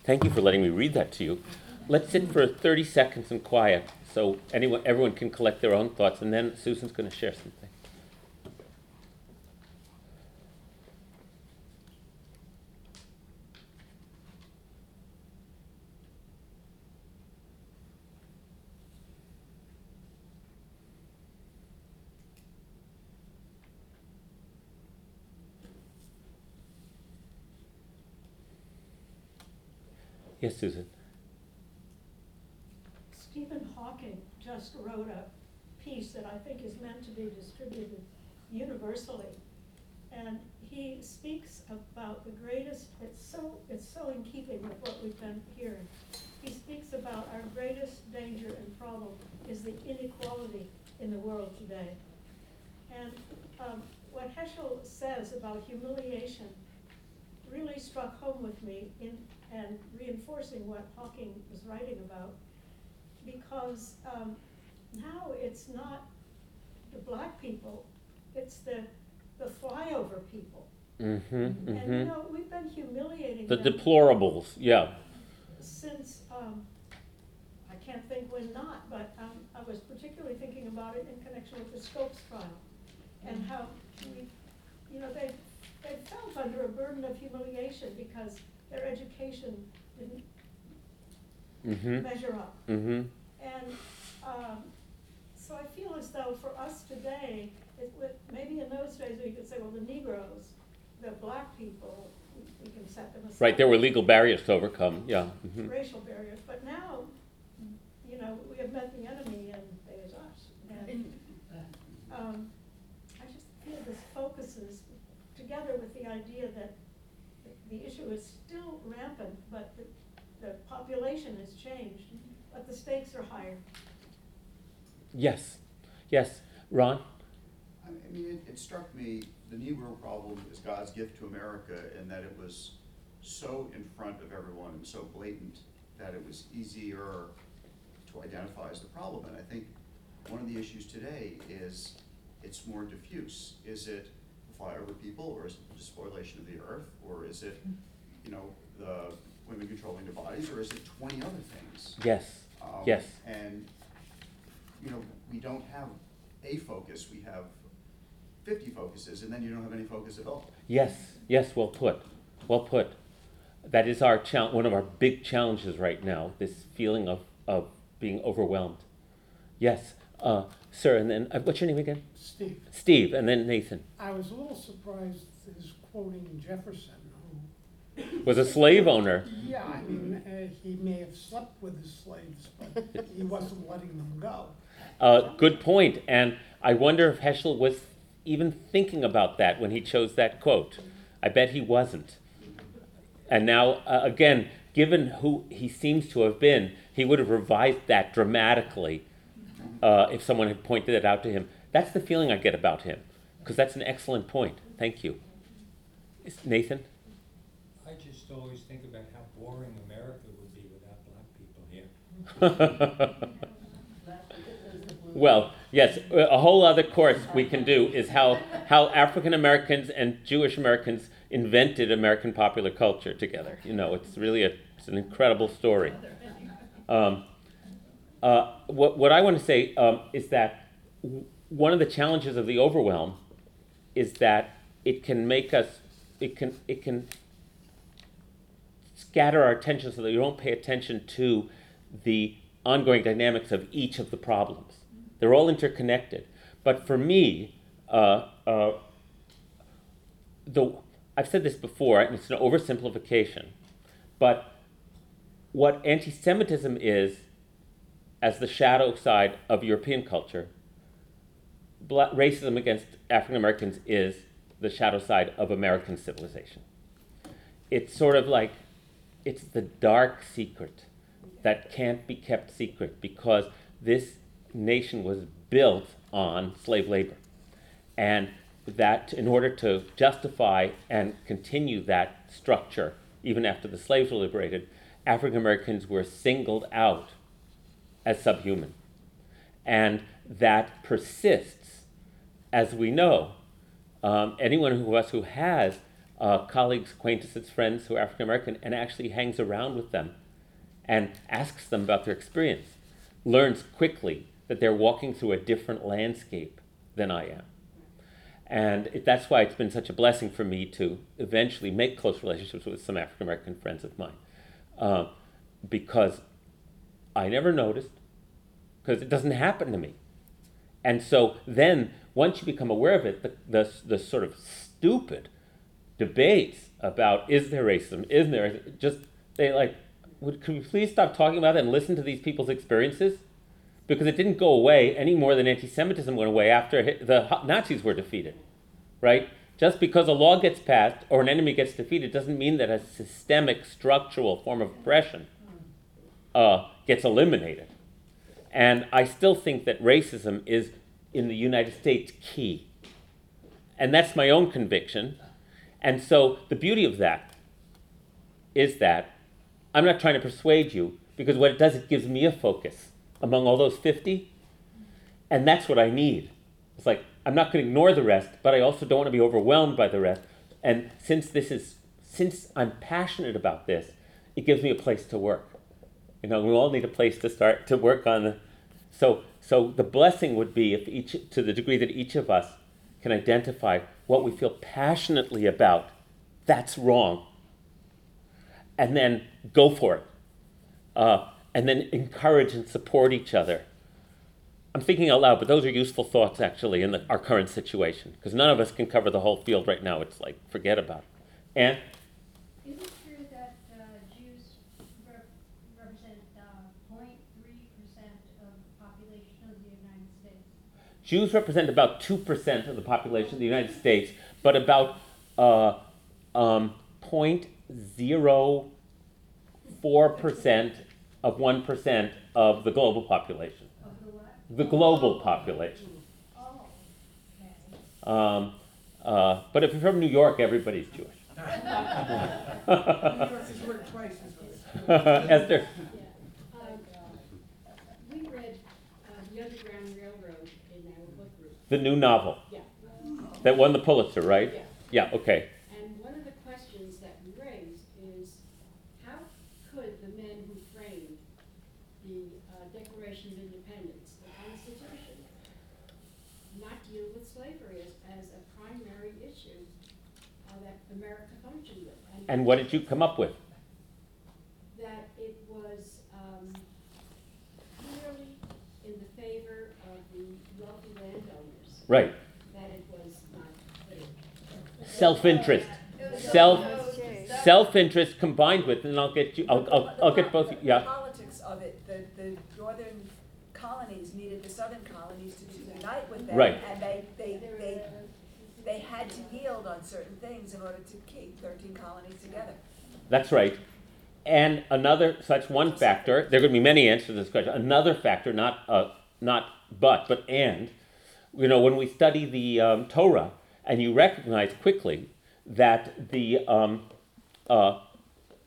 Thank you for letting me read that to you. Let's sit for 30 seconds in quiet so anyone, everyone can collect their own thoughts, and then Susan's going to share something. Yes, Susan. Stephen Hawking just wrote a piece that I think is meant to be distributed universally. And he speaks about the greatest, it's so, it's so in keeping with what we've been hearing. He speaks about our greatest danger and problem is the inequality in the world today. And um, what Heschel says about humiliation really struck home with me in, and reinforcing what Hawking was writing about. Because um, now it's not the black people, it's the, the flyover people. Mm-hmm, And you mm-hmm. know, we've been humiliating The them deplorables, yeah. since, um, I can't think when not, but, um, I was particularly thinking about it in connection with the Scopes trial. And how we, you know, they, they felt under a burden of humiliation because their education didn't Mm-hmm. measure up. Mm-hmm. And, um, so I feel as though for us today, it would, maybe in those days, we could say, well, the Negroes, the black people, we- we can set them aside. Right, there were legal barriers to overcome, yeah. mhm. racial barriers, but now, you know, we have met the enemy and they is us. And, um, I just feel this focuses, together with the idea that the- the issue is still rampant, but the, the population has changed, but the stakes are higher. Yes, yes. Ron? I mean, it, it struck me, the Negro problem is God's gift to America in that it was so in front of everyone and so blatant that it was easier to identify as the problem. And I think one of the issues today is it's more diffuse. Is it the flyover people, or is it the despoilation of the earth, or is it, you know, the women controlling their bodies, or is it twenty other things? Yes, Um, yes. And, you know, we don't have a focus, we have fifty focuses, and then you don't have any focus at all. Yes, yes, well put. Well put. That is our chal- one of our big challenges right now, this feeling of, of being overwhelmed. Yes, uh, sir, and then, uh, what's your name again? Steve. Steve, and then Nathan. I was a little surprised his quoting Jefferson, who was a slave owner. Yeah, I mean, uh, he may have slept with his slaves, but he wasn't letting them go. Uh, good point. And I wonder if Heschel was even thinking about that when he chose that quote. I bet he wasn't. And now, uh, again, given who he seems to have been, he would have revised that dramatically uh, if someone had pointed it out to him. That's the feeling I get about him, because that's an excellent point. Thank you. Nathan? I just always think about how boring America would be without black people here. Well, yes, a whole other course we can do is how, how African Americans and Jewish Americans invented American popular culture together. You know, it's really a, it's an incredible story. Um, uh, what, what I want to say um, is that one of the challenges of the overwhelm is that it can make us, it can, it can scatter our attention so that we don't pay attention to the ongoing dynamics of each of the problems. They're all interconnected. But for me, uh, uh, the, I've said this before, and it's an oversimplification, but what anti Semitism is, as the shadow side of European culture, black, racism against African Americans is the shadow side of American civilization. It's sort of like it's the dark secret that can't be kept secret because this nation was built on slave labor. And that in order to justify and continue that structure, even after the slaves were liberated, African Americans were singled out as subhuman. And that persists, as we know. Um, anyone of us who has uh, colleagues, acquaintances, friends who are African American and actually hangs around with them and asks them about their experience learns quickly that they're walking through a different landscape than I am. And it, that's why it's been such a blessing for me to eventually make close relationships with some African American friends of mine. Uh, because I never noticed, because it doesn't happen to me. And so then, once you become aware of it, the, the, the sort of stupid debates about is there racism, isn't there, just, they like, would, could we please stop talking about it and listen to these people's experiences? Because it didn't go away any more than anti Semitism went away after the Nazis were defeated, right? Just because a law gets passed or an enemy gets defeated doesn't mean that a systemic, structural form of oppression uh, gets eliminated. And I still think that racism is, in the United States, key. And that's my own conviction. And so the beauty of that is that I'm not trying to persuade you because what it does, it gives me a focus among all those 50. And that's what I need. It's like, I'm not going to ignore the rest, but I also don't want to be overwhelmed by the rest. And since this is, since I'm passionate about this, it gives me a place to work. You know, we all need a place to start to work on. The, so, so the blessing would be if each, to the degree that each of us can identify what we feel passionately about, that's wrong, and then go for it, uh, and then encourage and support each other. I'm thinking out loud, but those are useful thoughts actually in the, our current situation because none of us can cover the whole field right now. It's like forget about it. And Is it true that uh, Jews rep- represent uh, 0.3% of the population of the United States? Jews represent about 2% of the population of the United States, but about uh, um, 0.04% of 1% of the global population. Of the what? The global population. Oh, okay. Um, uh, but if you're from New York, everybody's Jewish. Esther. Um, We read uh, The Underground Railroad in our book group. The new novel Yeah. that won the Pulitzer, right? Yeah. Yeah, okay. And one of the questions that we raised is, how could the men who framed the uh, Declaration of Independence, the Constitution, not deal with slavery as, as a primary issue uh, that America functioned with? And what did you come up with? That it was um, clearly in the favor of the wealthy landowners. Right. That it was not. Self interest. Self self-interest combined with, and I'll get you, I'll, I'll, I'll get both, The yeah. Politics of it, the, the northern colonies needed the southern colonies to unite with them. Right. And they, they, they, they had to yield on certain things in order to keep thirteen colonies together. That's right. And another, so that's one factor. There are going to be many answers to this question. Another factor, not uh, not but, but and. You know, when we study the um, Torah, and you recognize quickly that the um, uh,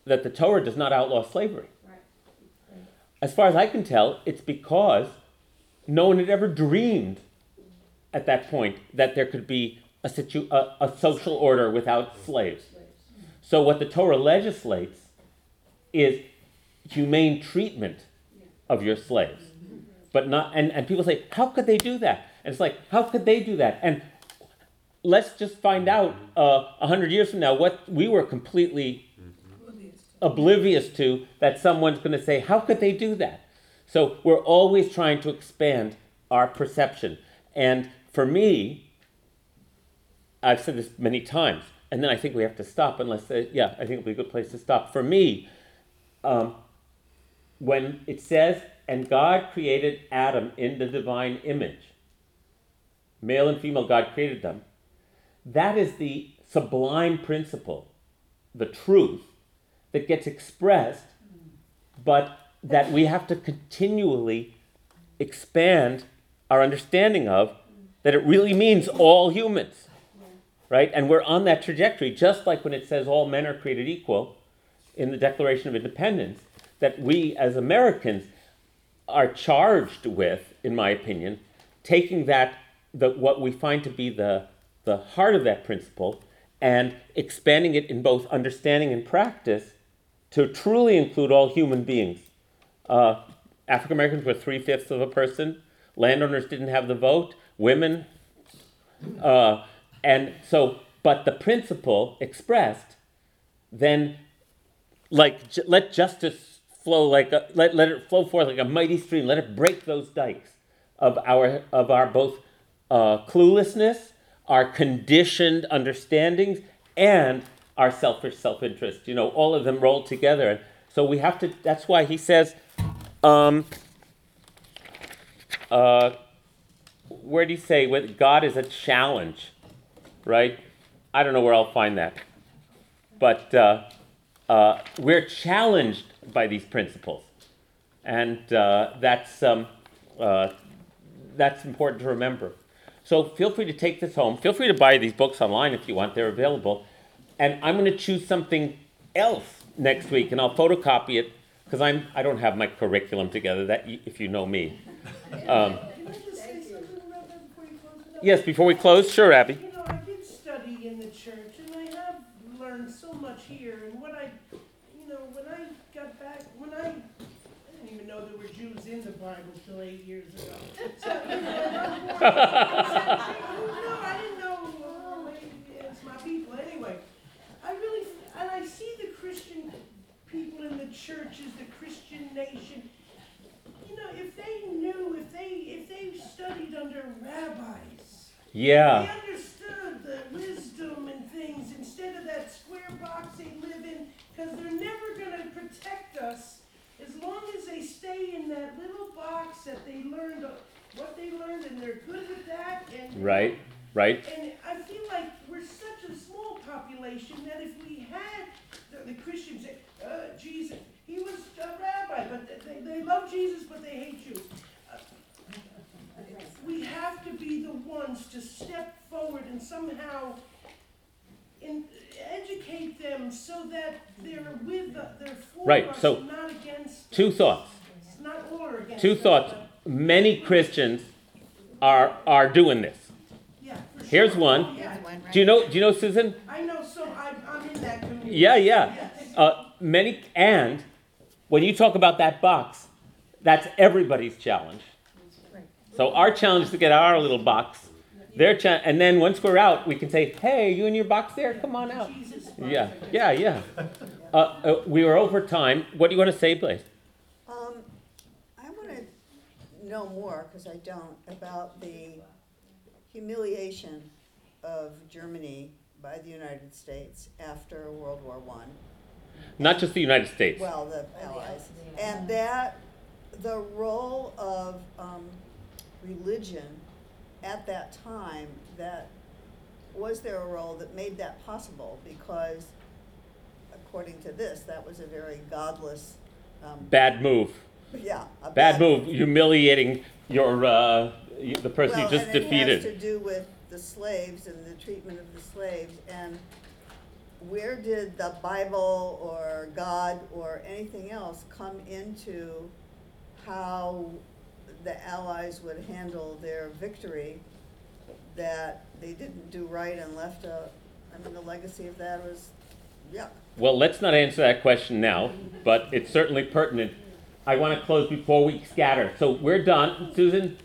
that the Torah does not outlaw slavery. As far as I can tell, it's because no one had ever dreamed at that point that there could be a, situ- a, a social order without slaves. So what the Torah legislates is humane treatment of your slaves. But not and, and people say, how could they do that? And it's like, how could they do that? And let's just find out uh, a hundred years from now what we were completely oblivious to that someone's going to say, how could they do that? So we're always trying to expand our perception. And for me, I've said this many times, and then I think we have to stop unless, uh, yeah, I think it'll be a good place to stop. For me, um, when it says, and God created Adam in the divine image, male and female, God created them, that is the sublime principle, the truth that gets expressed, but that we have to continually expand our understanding of that it really means all humans right? And we're on that trajectory, just like when it says all men are created equal in the Declaration of Independence, that we as Americans are charged with, in my opinion, taking that, the, what we find to be the, the heart of that principle and expanding it in both understanding and practice to truly include all human beings. Uh, African Americans were three fifths of a person. Landowners didn't have the vote. Women, uh, and so, but the principle expressed, then, like, let justice flow like a, let, let it flow forth like a mighty stream. Let it break those dikes of our of our both uh, cluelessness, our conditioned understandings, and our selfish self-interest. You know, all of them rolled together. And so we have to. That's why he says. Um, uh, where do you say God is a challenge, right? I don't know where I'll find that, but uh, uh, we're challenged by these principles, and uh, that's um, uh, that's important to remember. So feel free to take this home. Feel free to buy these books online if you want; they're available. And I'm going to choose something else next week, and I'll photocopy it because I'm I don't have my curriculum together. That if you know me. Um, Can I just say something about that before you close it up? yes, before we close, sure, Abby. You know, I did study in the church and I have learned so much here and what I, you know, when I got back, when I, I didn't even know there were Jews in the Bible till eight years ago. So, you know, and more- No, I didn't know, oh, maybe it's my people, anyway. I really, and I see the Christian people in the churches, the Christian nation. You know, if they knew, if they, if they studied under rabbis, Yeah. they understood the wisdom and things instead of that square box they live in, because they're never going to protect us as long as they stay in that little box that they learned what they learned and they're good with that. And Right, right. and I feel like we're such a small population that if we had the, the Christians uh, Jesus, he was a rabbi, but they, they love Jesus, but they hate you. Uh, We have to be the ones to step forward and somehow in, educate them so that they're with, the- they're for Right, us so not against. Two thoughts. It's not or against. Two us, thoughts. but- Many Christians are are doing this. Yeah, for Here's sure. one. Yeah. Do you know? Do you know Susan? I know, so I'm, I'm in that community. Yeah, yeah. Yes. Uh, many and when you talk about that box, that's everybody's challenge. So our challenge is to get our little box. Their cha- and then once we're out, we can say, "Hey, you in your box there? Come on out." Yeah, yeah, yeah. Uh, uh, we are over time. What do you want to say, Blaise? Um, I want to know more, because I don't, about the humiliation of Germany by the United States after World War One. Not just the United States. Well, the Allies. And that, the role of um, religion at that time, that, was there a role that made that possible? Because according to this, that was a very godless, um, Bad move. yeah. a Bad move. Humiliating your uh, the person Well, you just and it has to defeated. do with the slaves and the treatment of the slaves, and where did the Bible or God or anything else come into how the Allies would handle their victory that they didn't do right and left a, I mean, the legacy of that was yuck. Well, let's not answer that question now, but it's certainly pertinent. I want to close before we scatter. So we're done. Susan,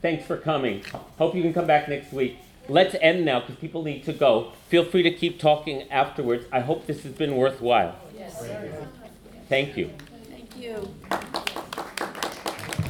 thanks for coming. Hope you can come back next week. Let's end now because people need to go. Feel free to keep talking afterwards. I hope this has been worthwhile. Yes. Thank you. Thank you.